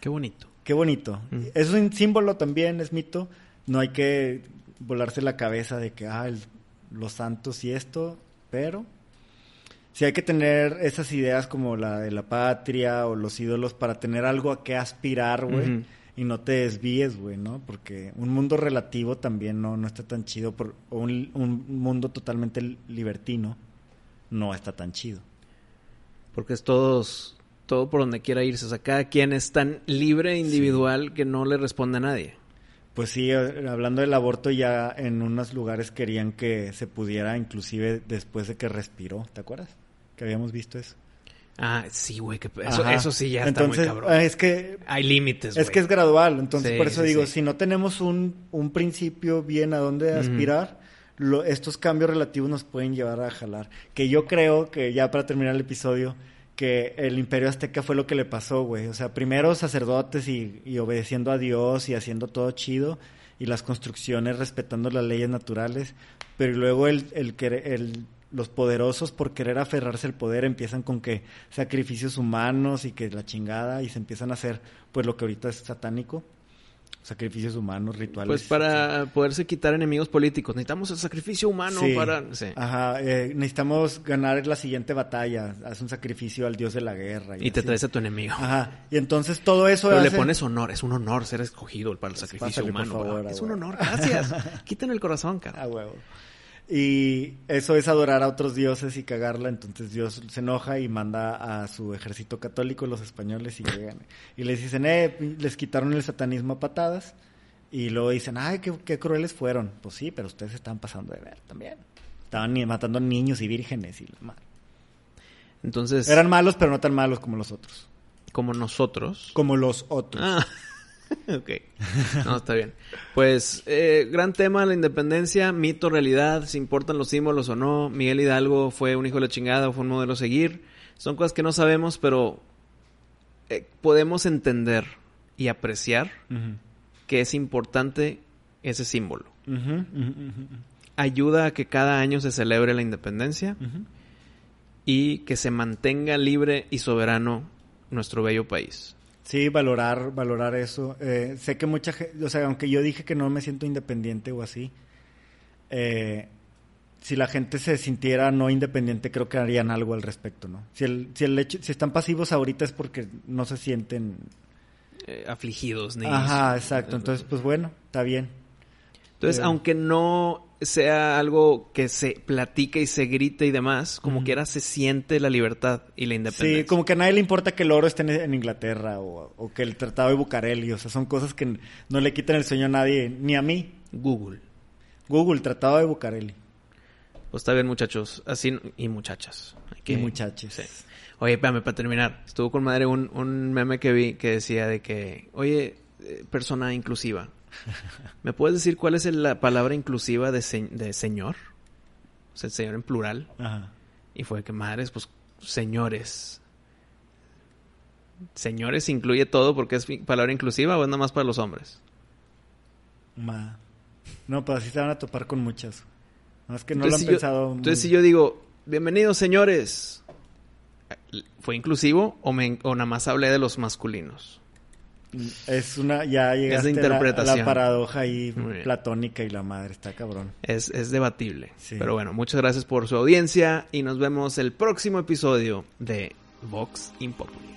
Qué bonito. Qué bonito. Mm. Es un símbolo también, es mito. No hay que volarse la cabeza de que, ah, el- los santos y esto, pero sí hay que tener esas ideas como la de la patria o los ídolos para tener algo a qué aspirar, güey. Y no te desvíes, güey, ¿no? Porque un mundo relativo también no, no está tan chido. Por, o un, un mundo totalmente libertino no está tan chido. Porque es todos, todo por donde quiera irse. O sea, cada quien es tan libre e individual que no le responde a nadie. Pues sí, eh, hablando del aborto ya en unos lugares querían que se pudiera inclusive después de que respiró, ¿te acuerdas? Que habíamos visto eso. Ah, sí, güey, que eso, sí ya Entonces, está muy cabrón. ah, Es que Hay límites, es que es gradual, entonces Sí, por eso sí, digo, sí. si no tenemos un, un principio bien a dónde aspirar, lo- estos cambios relativos nos pueden llevar a jalar. Que yo creo que ya para terminar el episodio, que el imperio azteca fue lo que le pasó, güey. O sea, primero sacerdotes y, y obedeciendo a Dios y haciendo todo chido y las construcciones respetando las leyes naturales, pero luego el, el, el- los poderosos por querer aferrarse al poder empiezan con que sacrificios humanos y que la chingada y se empiezan a hacer pues lo que ahorita es satánico, sacrificios humanos, rituales. Pues para poderse quitar enemigos políticos. Necesitamos el sacrificio humano Sí. para... Sí. Ajá, eh, necesitamos ganar la siguiente batalla, haz un sacrificio al dios de la guerra. Y te traes a tu enemigo. Ajá, y entonces todo eso Pero le pones honor. Es un honor ser escogido para el sacrificio pásale, humano. a es un honor. Gracias. Quítenme el corazón, cara. huevo. Y eso es adorar a otros dioses y cagarla, entonces Dios se enoja y manda a su ejército católico, los españoles, y llegan. Y les dicen, eh, les quitaron el satanismo a patadas. Y luego dicen, ay, qué, qué crueles fueron. Pues sí, pero ustedes estaban pasando de ver también. Estaban matando niños y vírgenes y la madre. Entonces, Eran malos, pero no tan malos como los otros. como nosotros. Como los otros. Ah, ok. No, está bien. Pues, eh, gran tema, la independencia, mito, realidad, si importan los símbolos o no. Miguel Hidalgo fue un hijo de la chingada o fue un modelo a seguir. Son cosas que no sabemos, pero eh, podemos entender y apreciar que es importante ese símbolo. Ayuda a que cada año se celebre la independencia y que se mantenga libre y soberano nuestro bello país. Sí, valorar, valorar eso. Eh, sé que mucha gente, o sea, aunque yo dije que no me siento independiente o así, eh, si la gente se sintiera no independiente, creo que harían algo al respecto, ¿no? Si el, si el hecho, si están pasivos ahorita es porque no se sienten. Eh, afligidos ni Ajá, exacto. Entonces, pues bueno, está bien. Entonces, Eh. aunque no sea algo que se platica y se grite y demás, como Ujú. quiera se siente la libertad y la independencia. Sí, como que a nadie le importa que el oro esté en, Inglaterra o, o que el Tratado de Bucareli, o sea, son cosas que no le quitan el sueño a nadie, ni a mí. Google. Google, Tratado de Bucareli. Pues está bien, muchachos. Así y muchachas. Que- Y muchachos. Sí. Oye, espérame, para terminar. Estuvo con madre un, un meme que vi que decía de que, oye, eh, persona inclusiva, ¿me puedes decir cuál es la palabra inclusiva de, se- de señor? O sea, el señor en plural. Ajá. Y fue que madres, pues, señores. Señores incluye todo porque es palabra inclusiva o es nada más para los hombres. Ma. No, pues así se van a topar con muchas. No, es que no Entonces, lo han si yo- pensado. muy- Entonces, si yo digo, bienvenidos señores, ¿fue inclusivo o, me, o nada más hablé de los masculinos? Es una. Ya llegaste a la- a la, paradoja ahí platónica y la madre, está cabrón. Es, es debatible. Sí. Pero bueno, muchas gracias por su audiencia y nos vemos el próximo episodio de Vox Impopuli.